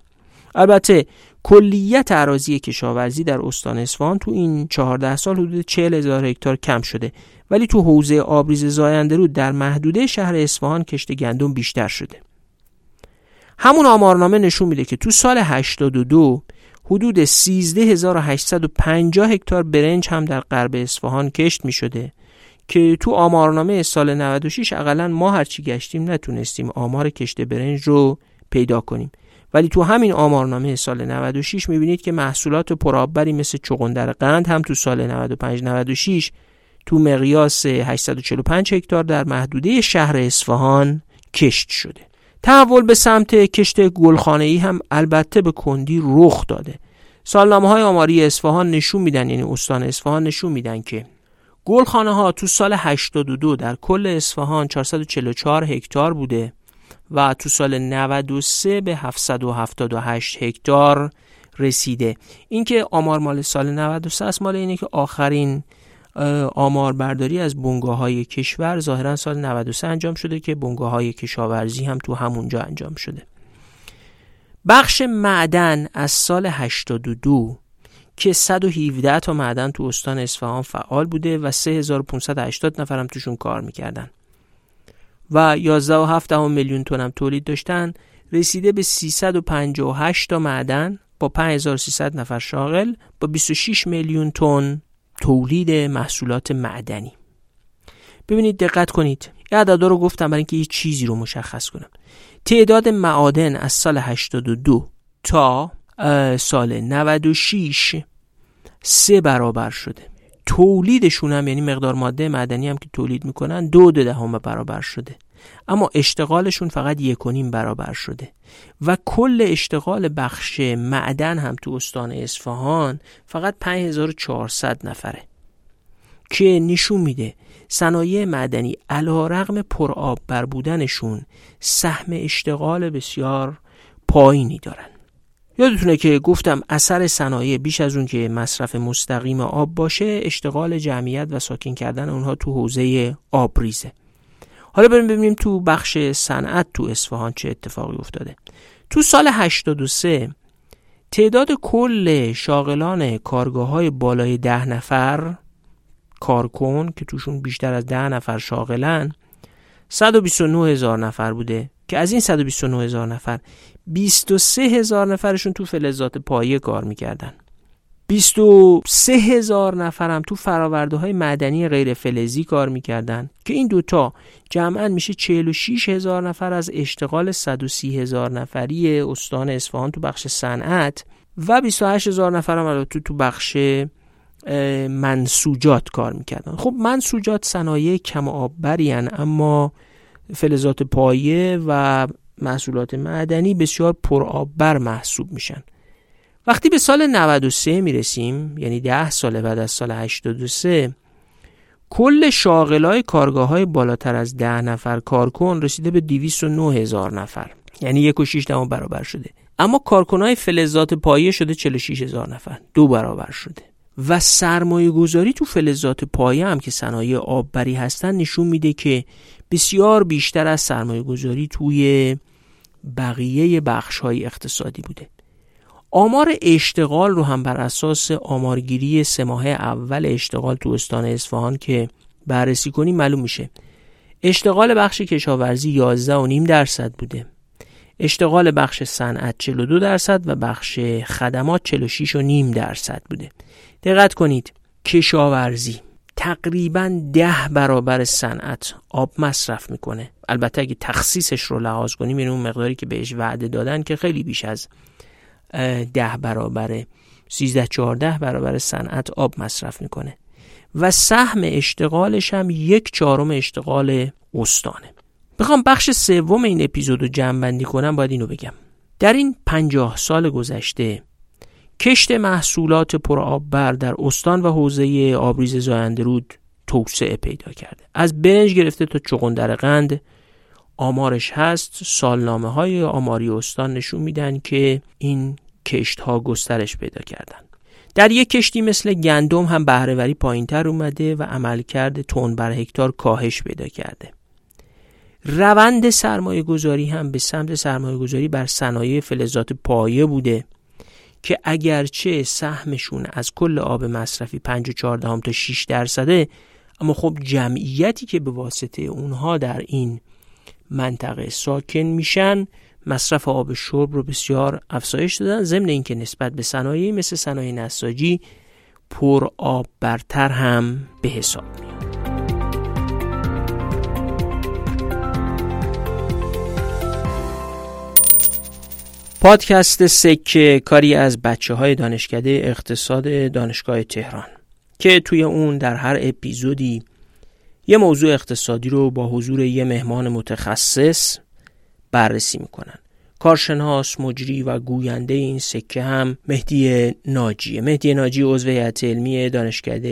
البته کلیت عراضی کشاورزی در استان اصفهان تو این 14 سال حدود 40 هزار هکتار کم شده. ولی تو حوزه آبریز زاینده رود در محدوده شهر اصفهان کشت گندم بیشتر شده. همون آمارنامه نشون میده که تو سال 82 حدود 13850 هکتار برنج هم در غرب اصفهان کشت می شده که تو آمارنامه سال 96 اقلا ما هرچی گشتیم نتونستیم آمار کشت برنج رو پیدا کنیم. ولی تو همین آمارنامه سال 96 می‌بینید که محصولات پرآببری مثل چغندر قند هم تو سال 95 96 تو مقیاس 845 هکتار در محدوده شهر اصفهان کشت شده. تحول به سمت کشت گلخانه ای هم البته به کندی رخ داده. سالنامه های آماری اصفهان نشون میدن یعنی استان اصفهان نشون میدن که گلخانه ها تو سال 82 در کل اصفهان 444 هکتار بوده. و تو سال 93 به 778 هکتار رسیده. اینکه آمار مال سال 93 است مال اینه که آخرین آمار برداری از بنگاه های کشور ظاهرا سال 93 انجام شده که بنگاه های کشاورزی هم تو همونجا انجام شده. بخش معدن از سال 82 که 117 تا معدن تو استان اصفهان فعال بوده و 3580 نفر هم توشون کار می‌کردن. و 11.7 میلیون تن هم تولید داشتن رسیده به 358 تا معدن با 5300 نفر شاغل با 26 میلیون تن تولید محصولات معدنی. ببینید دقت کنید. این عددا رو گفتم برای اینکه یه چیزی رو مشخص کنم. تعداد معادن از سال 82 تا سال 96 سه برابر شده. تولیدشون هم یعنی مقدار ماده معدنی هم که تولید می‌کنن دو دهم برابر شده. اما اشتغالشون فقط یک و برابر شده. و کل اشتغال بخش معدن هم تو استان اصفهان فقط 5400 نفره. که نشون میده صنایع معدنی علا رغم پرآب بر بودنشون سهم اشتغال بسیار پایینی دارن. یادتونه که گفتم اثر صنایع بیش از اون که مصرف مستقیم آب باشه اشتغال جمعیت و ساکن کردن اونها تو حوزه آبریزه حالا بریم ببینیم تو بخش صنعت تو اصفهان چه اتفاقی افتاده. تو سال 83 تعداد کل شاغلان کارگاه های بالای ده نفر کارکن که توشون بیشتر از ده نفر شاغلن 129 هزار نفر بوده. که از این 129 هزار نفر 23 هزار نفرشون تو فلزات پایه کار می‌کردن. 23 هزار نفرم تو فراورده های مدنی غیر فلزی کار می‌کردن که این دوتا جمعا میشه 46 هزار نفر از اشتغال 130 هزار نفری استان اصفهان تو بخش صنعت و 28 هزار نفرم تو تو بخش منسوجات کار می‌کردن. خب منسوجات صنایع کم آببری اما فلزات پایه و محصولات معدنی بسیار پرآببر محسوب میشن. وقتی به سال 93 می‌رسیم یعنی 10 سال بعد از سال 83 کل شاغلای کارگاه های بالاتر از 10 نفر کارکن رسیده به 209 هزار نفر. یعنی یک و 6 برابر شده. اما کارکنای فلزات پایه شده 46 هزار نفر. دو برابر شده. و سرمایه گذاری تو فلزات پایه هم که صنایع آببری هستن نشون میده که بسیار بیشتر از سرمایه گذاری توی بقیه بخش های اقتصادی بوده. آمار اشتغال رو هم بر اساس آمارگیری سه ماه اول اشتغال تو استان اصفهان که بررسی کنیم معلوم میشه. اشتغال بخش کشاورزی 11.5 درصد بوده. اشتغال بخش صنعت 42 درصد و بخش خدمات 46.5 درصد بوده. دقت کنید. کشاورزی. تقریبا ده برابر صنعت آب مصرف می‌کنه. البته اگه تخصیصش رو لحاظ کنیم یعنی اون مقداری که بهش وعده دادن که خیلی بیش از ده برابر 13 14 برابر صنعت آب مصرف می‌کنه. و سهم اشتغالش هم یک چهارم اشتغال استانه. بخوام بخش سوم این اپیزود رو جمع بندی کنم باید اینو بگم. در این پنجاه سال گذشته کشت محصولات پرآببر در استان و حوزه آبریز زاینده رود توسعه پیدا کرده. از برنج گرفته تا چغندر قند آمارش هست. سالنامه های آماری استان نشون میدن که این کشت ها گسترش پیدا کردن در یک کشتی مثل گندم هم بهرهوری پایینتر اومده و عملکرد تون بر هکتار کاهش پیدا کرده. روند سرمایه گذاری هم به سمت سرمایه گذاری بر صنایع فلزات پایه بوده. که اگرچه سهمشون از کل آب مصرفی 5 و تا 6 درصده اما خب جمعیتی که به واسطه اونها در این منطقه ساکن میشن مصرف آب شرب رو بسیار افزایش دادن. ضمن اینکه نسبت به صنایعی مثل صنایع نساجی پر آب برتر هم به حساب میاد. پادکست سکه کاری از بچه های دانشکده اقتصاد دانشگاه تهران که توی اون در هر اپیزودی یه موضوع اقتصادی رو با حضور یه مهمان متخصص بررسی می‌کنن. کارشناس مجری و گوینده این سکه هم مهدی ناجیه. مهدی ناجی عضو هیئت علمی دانشکده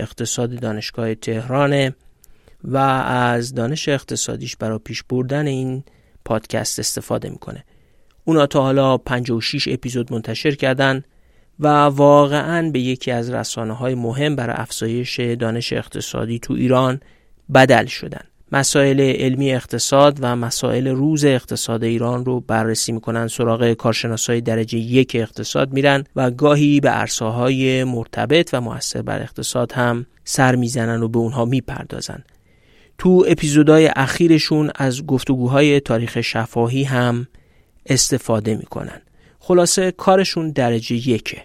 اقتصاد دانشگاه تهرانه و از دانش اقتصادیش برای پیش بردن این پادکست استفاده می‌کنه. اونا تا حالا 56 اپیزود منتشر کردن و واقعا به یکی از رسانه های مهم برای افزایش دانش اقتصادی تو ایران بدل شدن. مسائل علمی اقتصاد و مسائل روز اقتصاد ایران رو بررسی می‌کنن سراغ کارشناسای درجه یک اقتصاد میرن و گاهی به عرصه مرتبط و موثر بر اقتصاد هم سر می‌زنن و به اونها می‌پردازن. تو اپیزودهای اخیرشون از گفتگوهای تاریخ شفاهی هم استفاده می‌کنن. خلاصه کارشون درجه یکه.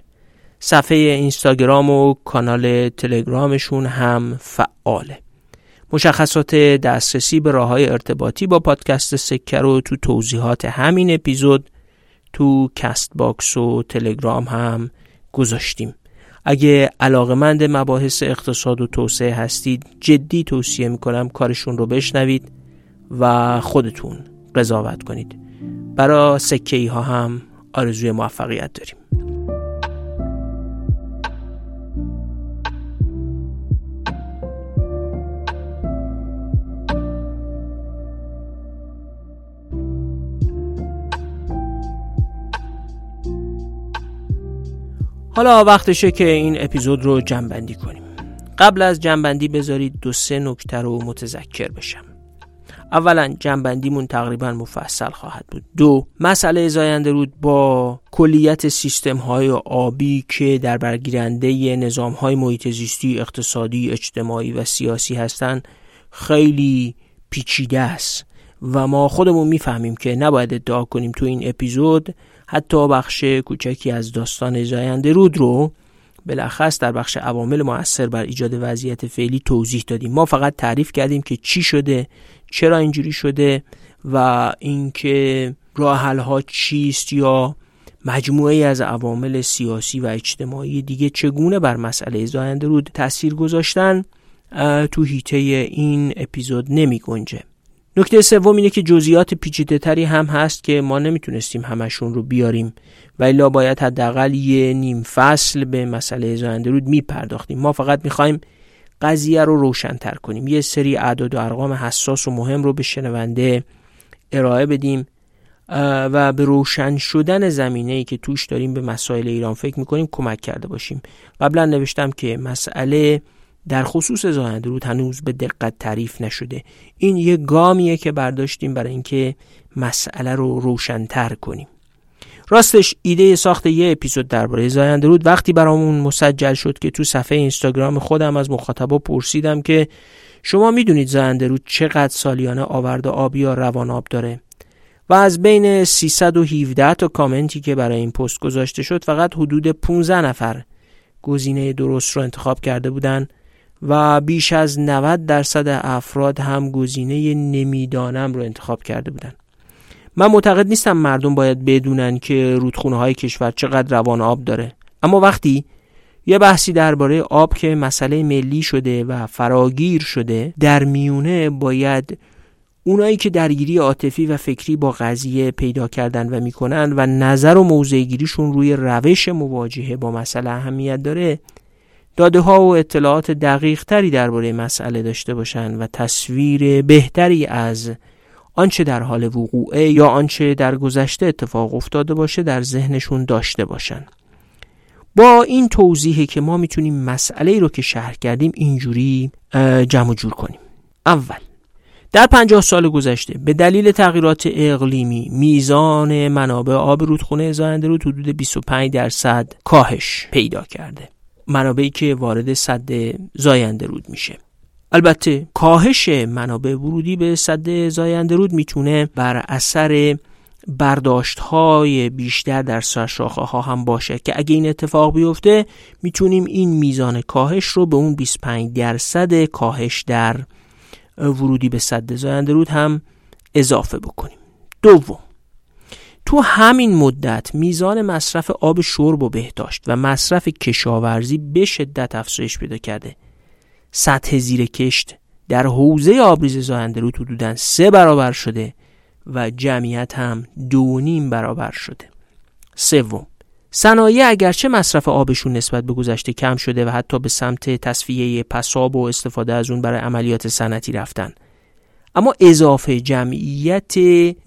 صفحه اینستاگرام و کانال تلگرامشون هم فعاله. مشخصات دسترسی به راه های ارتباطی با پادکست سکه رو تو توضیحات همین اپیزود تو Castbox و تلگرام هم گذاشتیم. اگه علاقمند مباحث اقتصاد و توسعه هستید جدی توصیه می‌کنم کارشون رو بشنوید و خودتون قضاوت کنید. برای سکه ای ها هم آرزوی موفقیت داریم. حالا وقتشه که این اپیزود رو جنبندی کنیم. قبل از جنبندی بذارید دو سه نکته رو متذکر بشم. اولا جنبندیمون تقریبا مفصل خواهد بود. دو مسئله زاینده رود با کلیت سیستم های آبی که در برگیرنده نظام های محیط زیستی اقتصادی اجتماعی و سیاسی هستند خیلی پیچیده است و ما خودمون می‌فهمیم که نباید ادعا کنیم تو این اپیزود حتی بخش کوچکی از داستان زاینده رود رو بلخص در بخش عوامل موثر بر ایجاد وضعیت فعلی توضیح دادیم. ما فقط تعریف کردیم که چی شده چرا اینجوری شده و اینکه راه ها چیست یا مجموعه از عوامل سیاسی و اجتماعی دیگه چگونه بر مسئله زاینده رود تاثیر گذاشتن تو هیته این اپیزود نمی گنجه. نکته سوم اینه که جزئیات پیچیده تری هم هست که ما نمی‌تونستیم همشون رو بیاریم و الا باید حداقل یه نیم فصل به مسئله زاینده رود میپرداختیم. ما فقط می‌خوایم قضیه رو روشنتر کنیم. یه سری اعداد و ارقام حساس و مهم رو به شنونده ارائه بدیم و به روشن شدن زمینه ای که توش داریم به مسائل ایران فکر می‌کنیم کمک کرده باشیم. قبلا نوشتم که مسئله در خصوص زاینده رود هنوز به دقت تعریف نشده. این یه گامیه که برداشتیم برای اینکه مسئله رو روشنتر کنیم. راستش ایده ساخت یه اپیزود درباره زاینده رود وقتی برامون مسجل شد که تو صفحه اینستاگرام خودم از مخاطبا پرسیدم که شما می‌دونید زاینده رود چقدر سالیانه آورد آب یا روان آب داره و از بین 317 تا کامنتی که برای این پست گذاشته شد فقط حدود 15 نفر گزینه درست رو انتخاب کرده بودند و بیش از 90 درصد افراد هم گزینه نمی‌دانم رو انتخاب کرده بودند. من معتقد نیستم مردم باید بدونن که رودخونه های کشور چقدر روان آب داره. اما وقتی یه بحثی درباره آب که مسئله ملی شده و فراگیر شده در میونه باید اونایی که درگیری عاطفی و فکری با قضیه پیدا کردن و می‌کنن و نظر و موضعگیریشون روی روش مواجهه با مسئله اهمیت داره داده ها و اطلاعات دقیق تری درباره مسئله داشته باشن و تصویر بهتری از آنچه در حال وقوعه یا آنچه در گذشته اتفاق افتاده باشه در ذهنشون داشته باشن. با این توضیحی که ما می‌تونیم مسئله رو که شهر کردیم اینجوری جمع جور کنیم. اول در پنجاه سال گذشته به دلیل تغییرات اقلیمی میزان منابع آب رودخونه زاینده رود حدود 25 درصد کاهش پیدا کرده. منابعی که وارد صد زاینده رود میشه. البته کاهش منابع ورودی به صد زاینده رود می‌تونه بر اثر برداشت های بیشتر در سرشاخه ها هم باشه که اگه این اتفاق بیفته می‌تونیم این میزان کاهش رو به اون 25 درصد کاهش در ورودی به صد زاینده رود هم اضافه بکنیم. دوم تو همین مدت میزان مصرف آب شرب و بهداشت و مصرف کشاورزی به شدت افزایش پیدا کرده. سطح زیر کشت در حوزه آبریز زاینده حدودا سه برابر شده و جمعیت هم دو نیم برابر شده. سوم صنایع اگرچه مصرف آبشون نسبت به گذشته کم شده و حتی به سمت تصفیه پساب و استفاده از اون برای عملیات صنعتی رفتن. اما اضافه جمعیت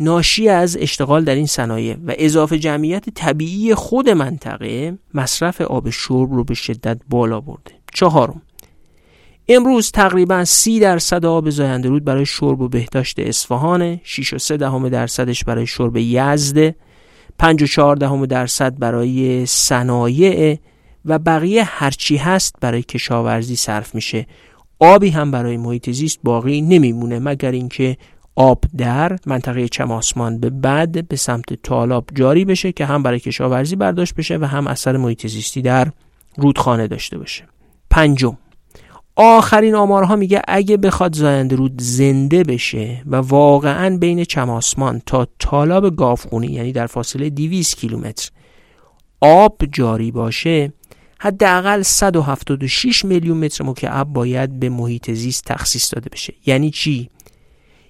ناشی از اشتغال در این صنایع و اضافه جمعیت طبیعی خود منطقه مصرف آب شرب رو به شدت بالا برده. چهارم امروز تقریبا سی درصد آب زاینده رود برای شرب و بهداشت اصفهان 6 و 3 دهم درصدش برای شرب یزد 5 و 4 دهم درصد برای صنایع و بقیه هرچی هست برای کشاورزی صرف میشه. آبی هم برای محیط زیست باقی نمیمونه مگر اینکه آب در منطقه چماسمان به بعد به سمت تالاب جاری بشه که هم برای کشاورزی برداشت بشه و هم اثر محیط زیستی در رودخانه داشته باشه. پنجم آخرین آمارها میگه اگه بخواد زاینده رود زنده بشه و واقعا بین چماسمان تا تالاب گافخونی یعنی در فاصله 200 کیلومتر آب جاری باشه حداقل 176 میلیون متر مکعب باید به محیط زیست تخصیص داده بشه. یعنی چی؟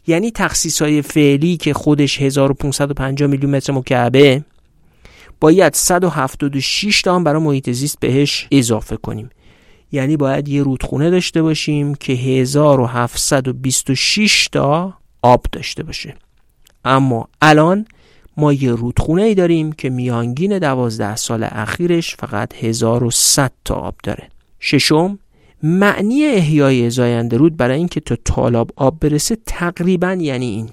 یعنی تخصیص های فعلی که خودش 1550 میلیون متر مکعبه باید 176 تا برای محیط زیست بهش اضافه کنیم. یعنی باید یه رودخونه داشته باشیم که 1726 تا آب داشته باشه. اما الان ما یه رودخونه ای داریم که میانگین دوازده سال اخیرش فقط 1100 تا آب داره. ششم معنی احیای زاینده رود برای اینکه تا تالاب آب برسه تقریبا یعنی این.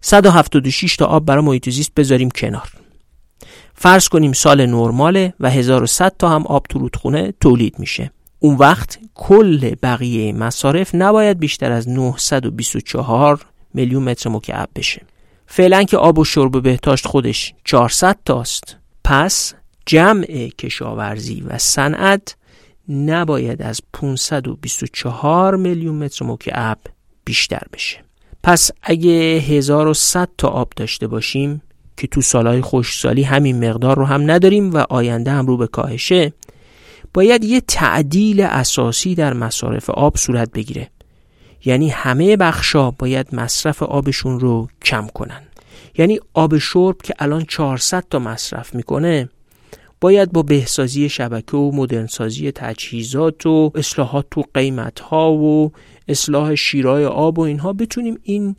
176 تا آب برای محیط زیست بذاریم کنار. فرض کنیم سال نرماله و 1100 تا هم آب تو رودخونه تولید میشه. اون وقت کل بقیه مصارف نباید بیشتر از 924 میلیون متر مکعب بشه. فعلا که آب و شرب و بهداشت خودش 400 تاست. پس جمع کشاورزی و صنعت نباید از 524 میلیون متر مکعب بیشتر بشه. پس اگه 1100 تا آب داشته باشیم که تو سالهای خشکسالی همین مقدار رو هم نداریم و آینده هم رو به کاهشه باید یه تعدیل اساسی در مصارف آب صورت بگیره. یعنی همه بخشا باید مصرف آبشون رو کم کنن. یعنی آب شرب که الان 400 تا مصرف می‌کنه باید با بهسازی شبکه و مدرنسازی تجهیزات و اصلاحات تو قیمت ها و اصلاح شیرای آب و اینها بتونیم این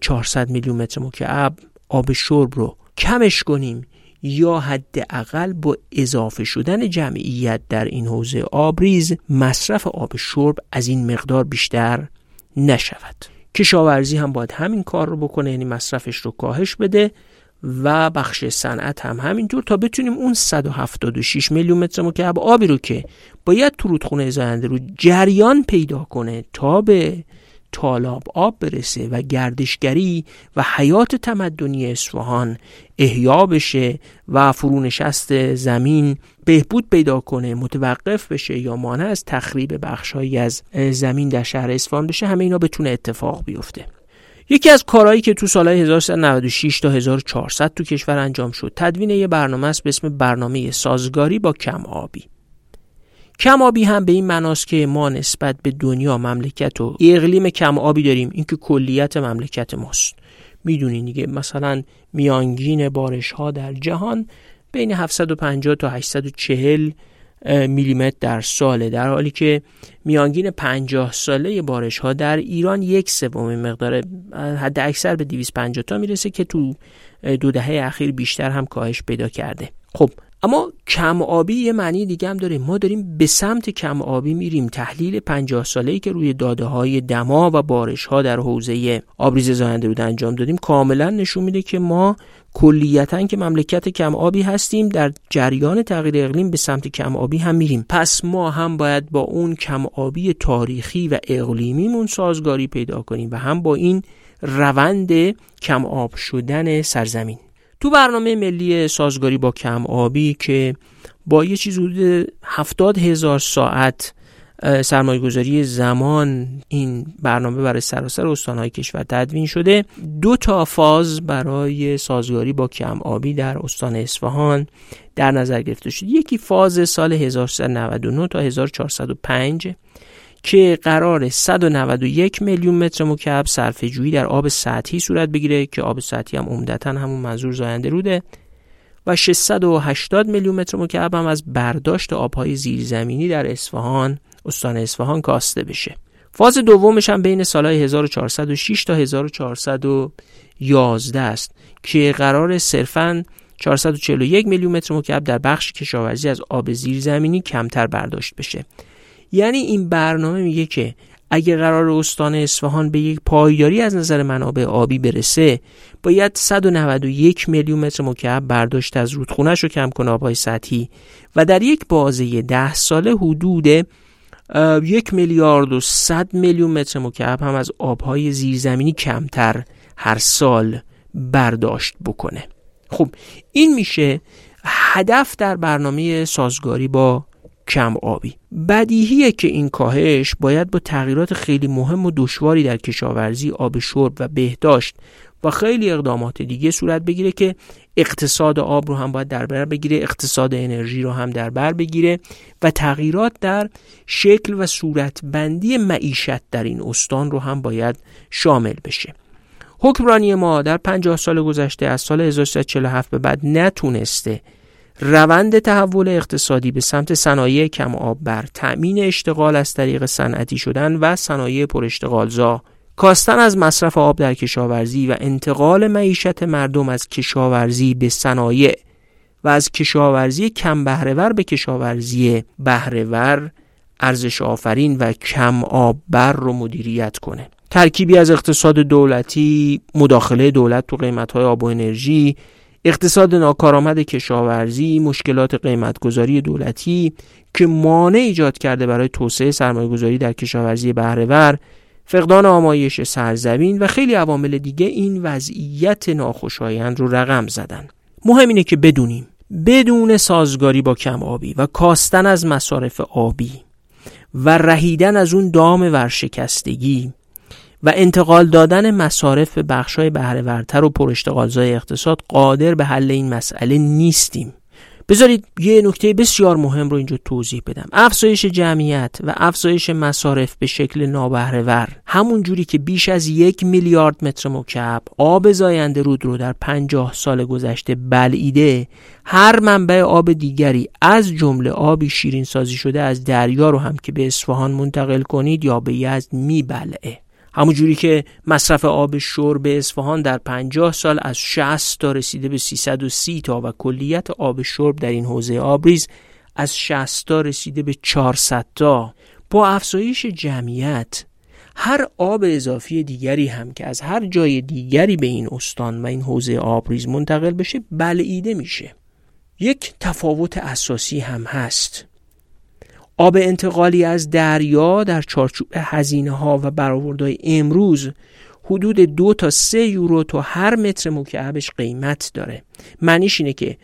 400 میلیون متر مکعب آب شرب رو کمش کنیم. یا حداقل با اضافه شدن جمعیت در این حوزه آبریز مصرف آب شرب از این مقدار بیشتر نشود. کشاورزی هم باید همین کار رو بکنه یعنی مصرفش رو کاهش بده و بخش صنعت هم همینطور تا بتونیم اون 176 میلیون متر مکعب آبی رو که باید تو رودخونه زاینده رو جریان پیدا کنه تا به تالاب آب برسه و گردشگری و حیات تمدنی اصفهان احیا بشه و فرونشست زمین بهبود پیدا کنه متوقف بشه یا مانع از تخریب بخشهایی از زمین در شهر اصفهان بشه همه اینا بتونه اتفاق بیفته. یکی از کارهایی که تو سالهای 1396 تا 1400 تو کشور انجام شد تدوین یه برنامه است به اسم برنامه سازگاری با کم آبی کم آبی هم به این معناست که ما نسبت به دنیا مملکت و اقلیم کم آبی داریم. این که کلیت مملکت ماست. می‌دونین دیگه مثلا میانگین بارش ها در جهان بین 750 تا 840 میلیمتر در ساله. در حالی که میانگین 50 ساله بارش ها در ایران یک سوم مقدار حد اکثر به 250 تا می‌رسه که تو دو دهه اخیر بیشتر هم کاهش پیدا کرده. خب اما کم آبی یه معنی دیگه هم داره ما داریم به سمت کم آبی میریم. تحلیل 50 ساله ای که روی داده های دما و بارش ها در حوزه آبریز زاینده رود انجام دادیم کاملا نشون میده که ما کلیتا که مملکت کم آبی هستیم در جریان تغییر اقلیم به سمت کم آبی هم میریم. پس ما هم باید با اون کم آبی تاریخی و اقلیمیمون سازگاری پیدا کنیم و هم با این روند کم آب شدن سرزمین. تو برنامه ملی سازگاری با کم آبی که با یه چیز حدود هفتاد هزار ساعت سرمایه گذاری زمان این برنامه برای سراسر استانهای کشور تدوین شده. دو تا فاز برای سازگاری با کم آبی در استان اصفهان در نظر گرفته شد یکی فاز سال 1399 تا 1405 که قرار 191 میلیون متر مکعب صرفه جویی در آب سطحی صورت بگیره که آب سطحی هم عمدتا همون منظور زاینده روده و 680 میلیون متر مکعب هم از برداشت آبهای زیرزمینی در اصفهان استان اصفهان کاسته بشه. فاز دومش هم بین سالهای 1406 تا 1411 است که قرار صرفا 441 میلیون متر مکعب در بخش کشاورزی از آب زیرزمینی کمتر برداشت بشه. یعنی این برنامه میگه که اگه قرار استان اصفهان به یک پایداری از نظر منابع آبی برسه باید 191 میلیون متر مکعب برداشت از رودخونهش رو کم کنه آبهای سطحی و در یک بازه ده ساله حدود یک میلیارد و صد میلیون متر مکعب هم از آبهای زیرزمینی کمتر هر سال برداشت بکنه. خب این میشه هدف در برنامه سازگاری با کم آبی بدیهیه که این کاهش باید با تغییرات خیلی مهم و دشواری در کشاورزی آب شرب و بهداشت و خیلی اقدامات دیگه صورت بگیره که اقتصاد آب رو هم باید در بر بگیره اقتصاد انرژی رو هم در بر بگیره و تغییرات در شکل و صورت بندی معیشت در این استان رو هم باید شامل بشه. حکمرانی ما در 50 سال گذشته از سال 1347 به بعد نتونسته روند تحول اقتصادی به سمت صنایع کم آب بر تأمین اشتغال از طریق صنعتی شدن و صنایع پر اشتغالزا. کاستن از مصرف آب در کشاورزی و انتقال معیشت مردم از کشاورزی به صنایع و از کشاورزی کم بهرهور به کشاورزی بهرهور ارزش آفرین و کم آب بر رو مدیریت کنه. ترکیبی از اقتصاد دولتی مداخله دولت تو قیمت آب و انرژی اقتصاد ناکارآمد کشاورزی مشکلات قیمتگذاری دولتی که مانع ایجاد کرده برای توسعه سرمایهگذاری در کشاورزی بهرهور فقدان آمایش سرزمین و خیلی عوامل دیگه این وضعیت ناخوشایند رو رقم زدن. مهم اینه که بدونیم. بدون سازگاری با کم آبی و کاستن از مصارف آبی و رهیدن از اون دام ورشکستگی و انتقال دادن مصارف به بخشای بهرهورتر و پراشتغالزای اقتصاد قادر به حل این مسئله نیستیم. بذارید یه نکته بسیار مهم رو اینجا توضیح بدم. افزایش جمعیت و افزایش مصارف به شکل نابهرهور همون جوری که بیش از یک میلیارد متر مکعب آب زاینده رود رو در پنجاه سال گذشته بلعیده هر منبع آب دیگری از جمله آبی شیرین سازی شده از دریا رو هم که به اصفهان منتقل کنید یا به یزد میبلعه. همونجوری که مصرف آب شرب اصفهان در 50 سال از 60 تا رسیده به 330 تا و کلیت آب شرب در این حوزه آبریز از 60 تا رسیده به 400 تا. با افزایش جمعیت هر آب اضافی دیگری هم که از هر جای دیگری به این استان و این حوزه آبریز منتقل بشه بلعیده میشه. یک تفاوت اساسی هم هست. آب انتقالی از دریا در چارچوب هزینه ها و برآوردهای امروز حدود دو تا سه یورو تا هر متر مکعبش قیمت داره. معنیش اینه که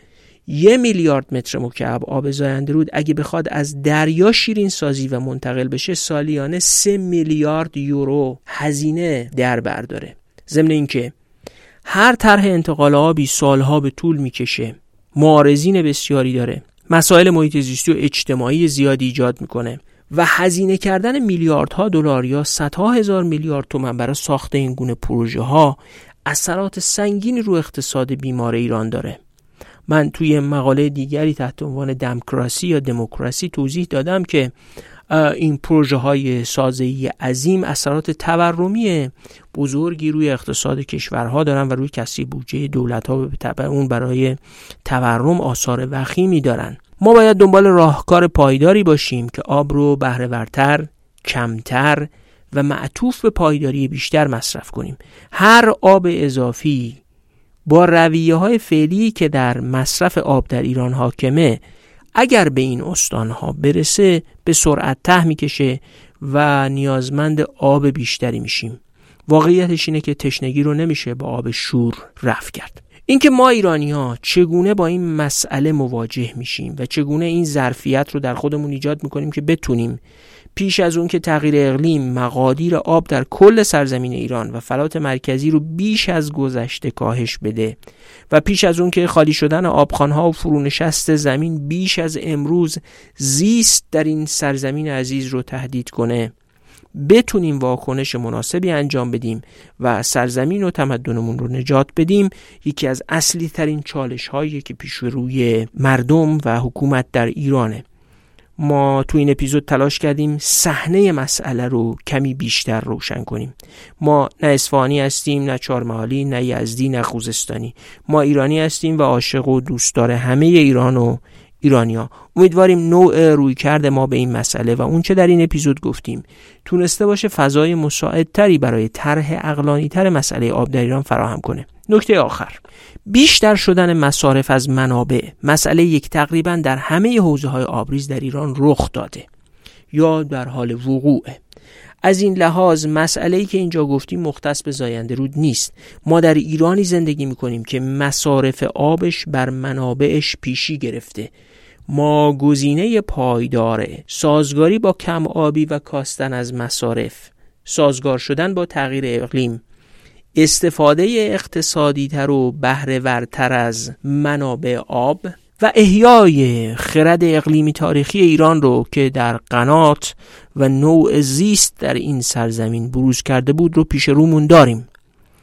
یه میلیارد متر مکعب آب زاینده رود اگه بخواد از دریا شیرین سازی و منتقل بشه سالیانه سه میلیارد یورو هزینه در برداره ضمن اینکه هر طرح انتقال آبی سالها به طول می‌کشه معارضین بسیاری داره. مسائل محیط زیستی و اجتماعی زیادی ایجاد می‌کنه و هزینه کردن میلیاردها دلار یا صدها هزار میلیارد تومن برای ساخت این گونه پروژه ها اثرات سنگینی رو اقتصاد بیمار ایران داره. من توی مقاله دیگری تحت عنوان دموکراسی یا دموکراسی توضیح دادم که این پروژه های سازهی عظیم اثرات تورمی بزرگی روی اقتصاد کشورها دارن و روی کسی بودجه دولت ها به اون برای تورم آثار وخیمی دارن. ما باید دنبال راهکار پایداری باشیم که آب رو بهرهورتر کمتر و معطوف به پایداری بیشتر مصرف کنیم. هر آب اضافی با رویه های فعلی که در مصرف آب در ایران حاکمه اگر به این استانها برسه به سرعت ته می‌کشه و نیازمند آب بیشتری میشیم. واقعیتش اینه که تشنگی رو نمیشه با آب شور رفع کرد. اینکه ما ایرانی ها چگونه با این مسئله مواجه میشیم و چگونه این ظرفیت رو در خودمون ایجاد می‌کنیم که بتونیم پیش از اون که تغییر اقلیم مقادیر آب در کل سرزمین ایران و فلات مرکزی رو بیش از گذشته کاهش بده و پیش از اون که خالی شدن آبخانها و فرونشست زمین بیش از امروز زیست در این سرزمین عزیز رو تهدید کنه. بتونیم واکنش مناسبی انجام بدیم و سرزمین و تمدنمون رو نجات بدیم یکی از اصلی ترین چالش هایی که پیش روی مردم و حکومت در ایرانه. ما تو این اپیزود تلاش کردیم صحنه مسئله رو کمی بیشتر روشن کنیم. ما نه اصفهانی هستیم نه چارمحالی نه یزدی نه خوزستانی. ما ایرانی هستیم و عاشق و دوستدار همه ایران و ایرانیا امیدواریم نوع روی کرده ما به این مسئله و اونچه در این اپیزود گفتیم تونسته باشه فضای مساعدتری برای طرح اقلانی تر مسئله آب در ایران فراهم کنه. نکته آخر. بیشتر شدن مصارف از منابع مسئله یک تقریبا در همه حوزه های آبریز در ایران رخ داده. یا در حال وقوعه از این لحاظ مسئله ای که اینجا گفتیم مختص به زاینده رود نیست. ما در ایرانی زندگی می‌کنیم که مصارف آبش بر منابعش پیشی گرفته. ما گزینه پایداره سازگاری با کم آبی و کاستن از مصارف سازگار شدن با تغییر اقلیم استفاده اقتصادی تر و بهرهورتر از منابع آب و احیای خرد اقلیمی تاریخی ایران رو که در قنات و نوع زیست در این سرزمین بروز کرده بود رو پیش رومون داریم.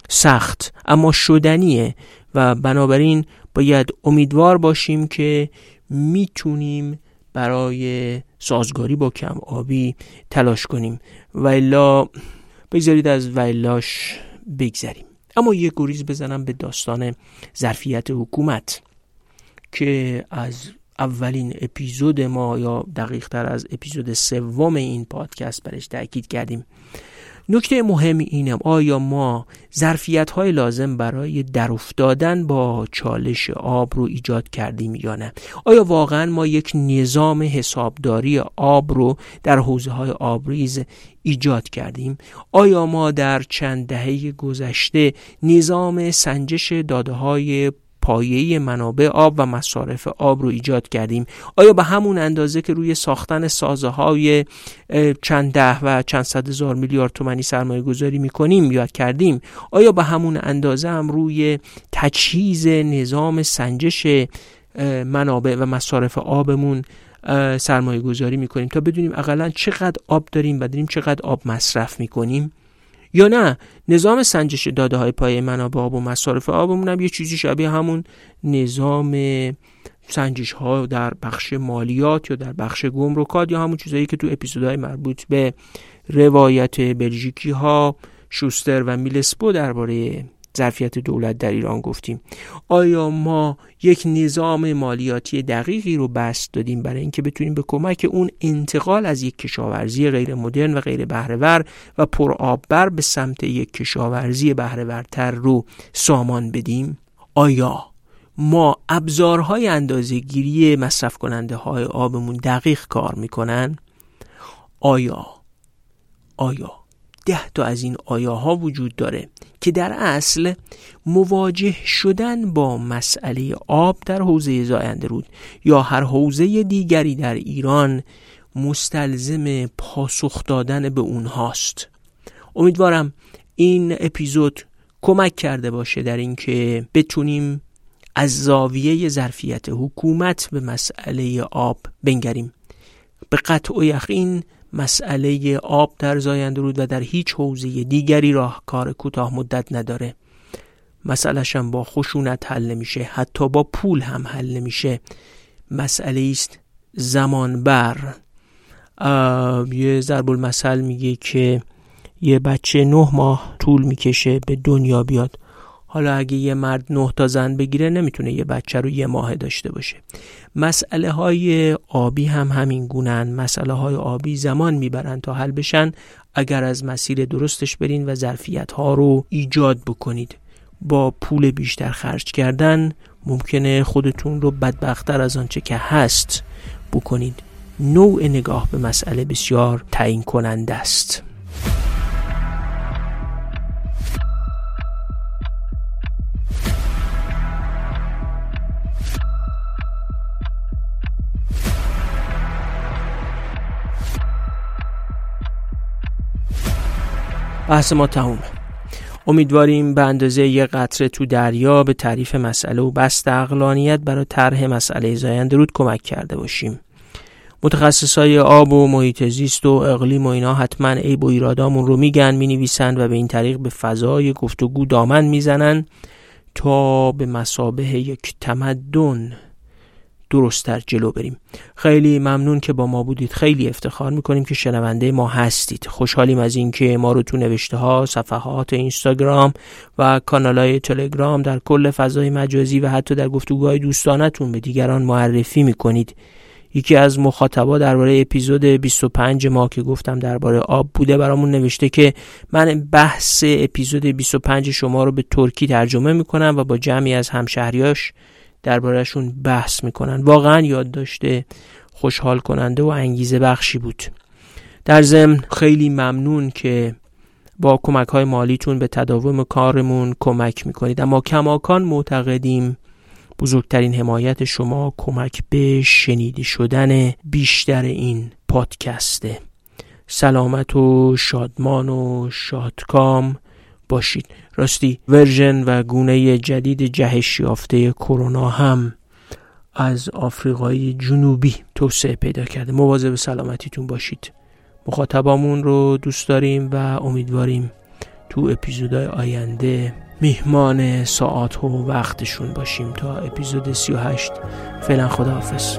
سخت اما شدنیه و بنابراین باید امیدوار باشیم که می‌تونیم برای سازگاری با کم آبی تلاش کنیم. و الا بگذارید از ویلاش بگذریم. اما یه گریز بزنم به داستان ظرفیت حکومت که از اولین اپیزود ما یا دقیق تر از اپیزود سوم این پادکست برش تاکید کردیم. نکته مهم اینه آیا ما ظرفیت های لازم برای در افتادن با چالش آب رو ایجاد کردیم یا نه؟ آیا واقعا ما یک نظام حسابداری آب رو در حوزه های آبریز ایجاد کردیم؟ آیا ما در چند دهه گذشته نظام سنجش داده های پایه منابع آب و مصارف آب رو ایجاد کردیم. آیا به همون اندازه که روی ساختن سازه های چند ده و چند صد هزار میلیارد تومنی سرمایه گذاری می‌کنیم یا کردیم؟ آیا به همون اندازه هم روی تجهیز نظام سنجش منابع و مصارف آبمون سرمایه گذاری می‌کنیم تا بدونیم اقلا چقدر آب داریم و داریم چقدر آب مصرف می‌کنیم؟ یا نه؟ نظام سنجش داده های پای منابع آب و مصارف آبمون هم یه چیزی شبیه همون نظام سنجش ها در بخش مالیات یا در بخش گمرکات یا همون چیزهایی که تو اپیزودهای مربوط به روایت بلژیکی ها شوستر و میلسپو درباره ظرفیت دولت در ایران گفتیم. آیا ما یک نظام مالیاتی دقیقی رو بست دادیم برای اینکه بتونیم به کمک اون انتقال از یک کشاورزی غیر مدرن و غیر بهرهور و پرآببر به سمت یک کشاورزی بهرهورتر رو سامان بدیم؟ آیا ما ابزارهای اندازه گیری مصرف کننده های آبمون دقیق کار می‌کنن؟ آیا آیا ده تا از این آیاها وجود داره که در اصل مواجه شدن با مسئله آب در حوزه زاینده رود یا هر حوزه دیگری در ایران مستلزم پاسخ دادن به اونهاست. امیدوارم این اپیزود کمک کرده باشه در اینکه بتونیم از زاویه ظرفیت حکومت به مسئله آب بنگریم. به قطع و یقین مسئله آب در زاینده رود و در هیچ حوزه دیگری راهکار کوتاه مدت نداره. مسئلهش هم با خشونت حل نمیشه حتی با پول هم حل نمیشه. مسئله است زمان بر. یه ضرب المثل میگه که یه بچه نه ماه طول می‌کشه به دنیا بیاد. حالا اگه یه مرد نه تا زن بگیره نمی‌تونه یه بچه رو یه ماه داشته باشه. مسئله های آبی هم همین گونن مسئله های آبی زمان می‌برن تا حل بشن. اگر از مسیر درستش برین و ظرفیت ها رو ایجاد بکنید. با پول بیشتر خرج کردن ممکنه خودتون رو بدبختتر از آنچه که هست بکنید. نوع نگاه به مسئله بسیار تعیین کننده است. بحث ما تمومه. امیدواریم به اندازه یه قطره تو دریا به تعریف مسئله و بست اقلانیت برای طرح مسئله زاینده رود کمک کرده باشیم. متخصص های آب و محیط زیست و اقلیم و اینا حتما عیب و ایرادامون رو میگن می‌نویسند و به این طریق به فضای گفتگو دامن می‌زنن تا به مسابه یک تمدن درستتر جلو بریم. خیلی ممنون که با ما بودید. خیلی افتخار می‌کنیم که شنونده ما هستید. خوشحالیم از اینکه ما رو تو نوشته ها صفحات اینستاگرام و کانال های تلگرام در کل فضای مجازی و حتی در گفتگوهای دوستانتون به دیگران معرفی می‌کنید. یکی از مخاطبا درباره اپیزود 25 ما که گفتم درباره آب بوده برامون نوشته که من بحث اپیزود 25 شما رو به ترکی ترجمه می‌کنم و با جمعی از همشهریاش دربارهشون بحث می‌کنن. واقعا یاد داشته خوشحال کننده و انگیزه بخشی بود. در ضمن خیلی ممنون که با کمک های مالیتون به تداوم کارمون کمک می‌کنید. اما کماکان معتقدیم بزرگترین حمایت شما کمک به شنیده شدن بیشتر این پادکسته سلامت و شادمان و شادکام باشید. راستی ورژن و گونه جدید جهش یافته کرونا هم از آفریقای جنوبی توسعه پیدا کرده. مواظب سلامتیتون باشید. مخاطبامون رو دوست داریم و امیدواریم تو اپیزودهای آینده میهمان ساعت و وقتشون باشیم تا اپیزود 38 فعلا خداحافظ.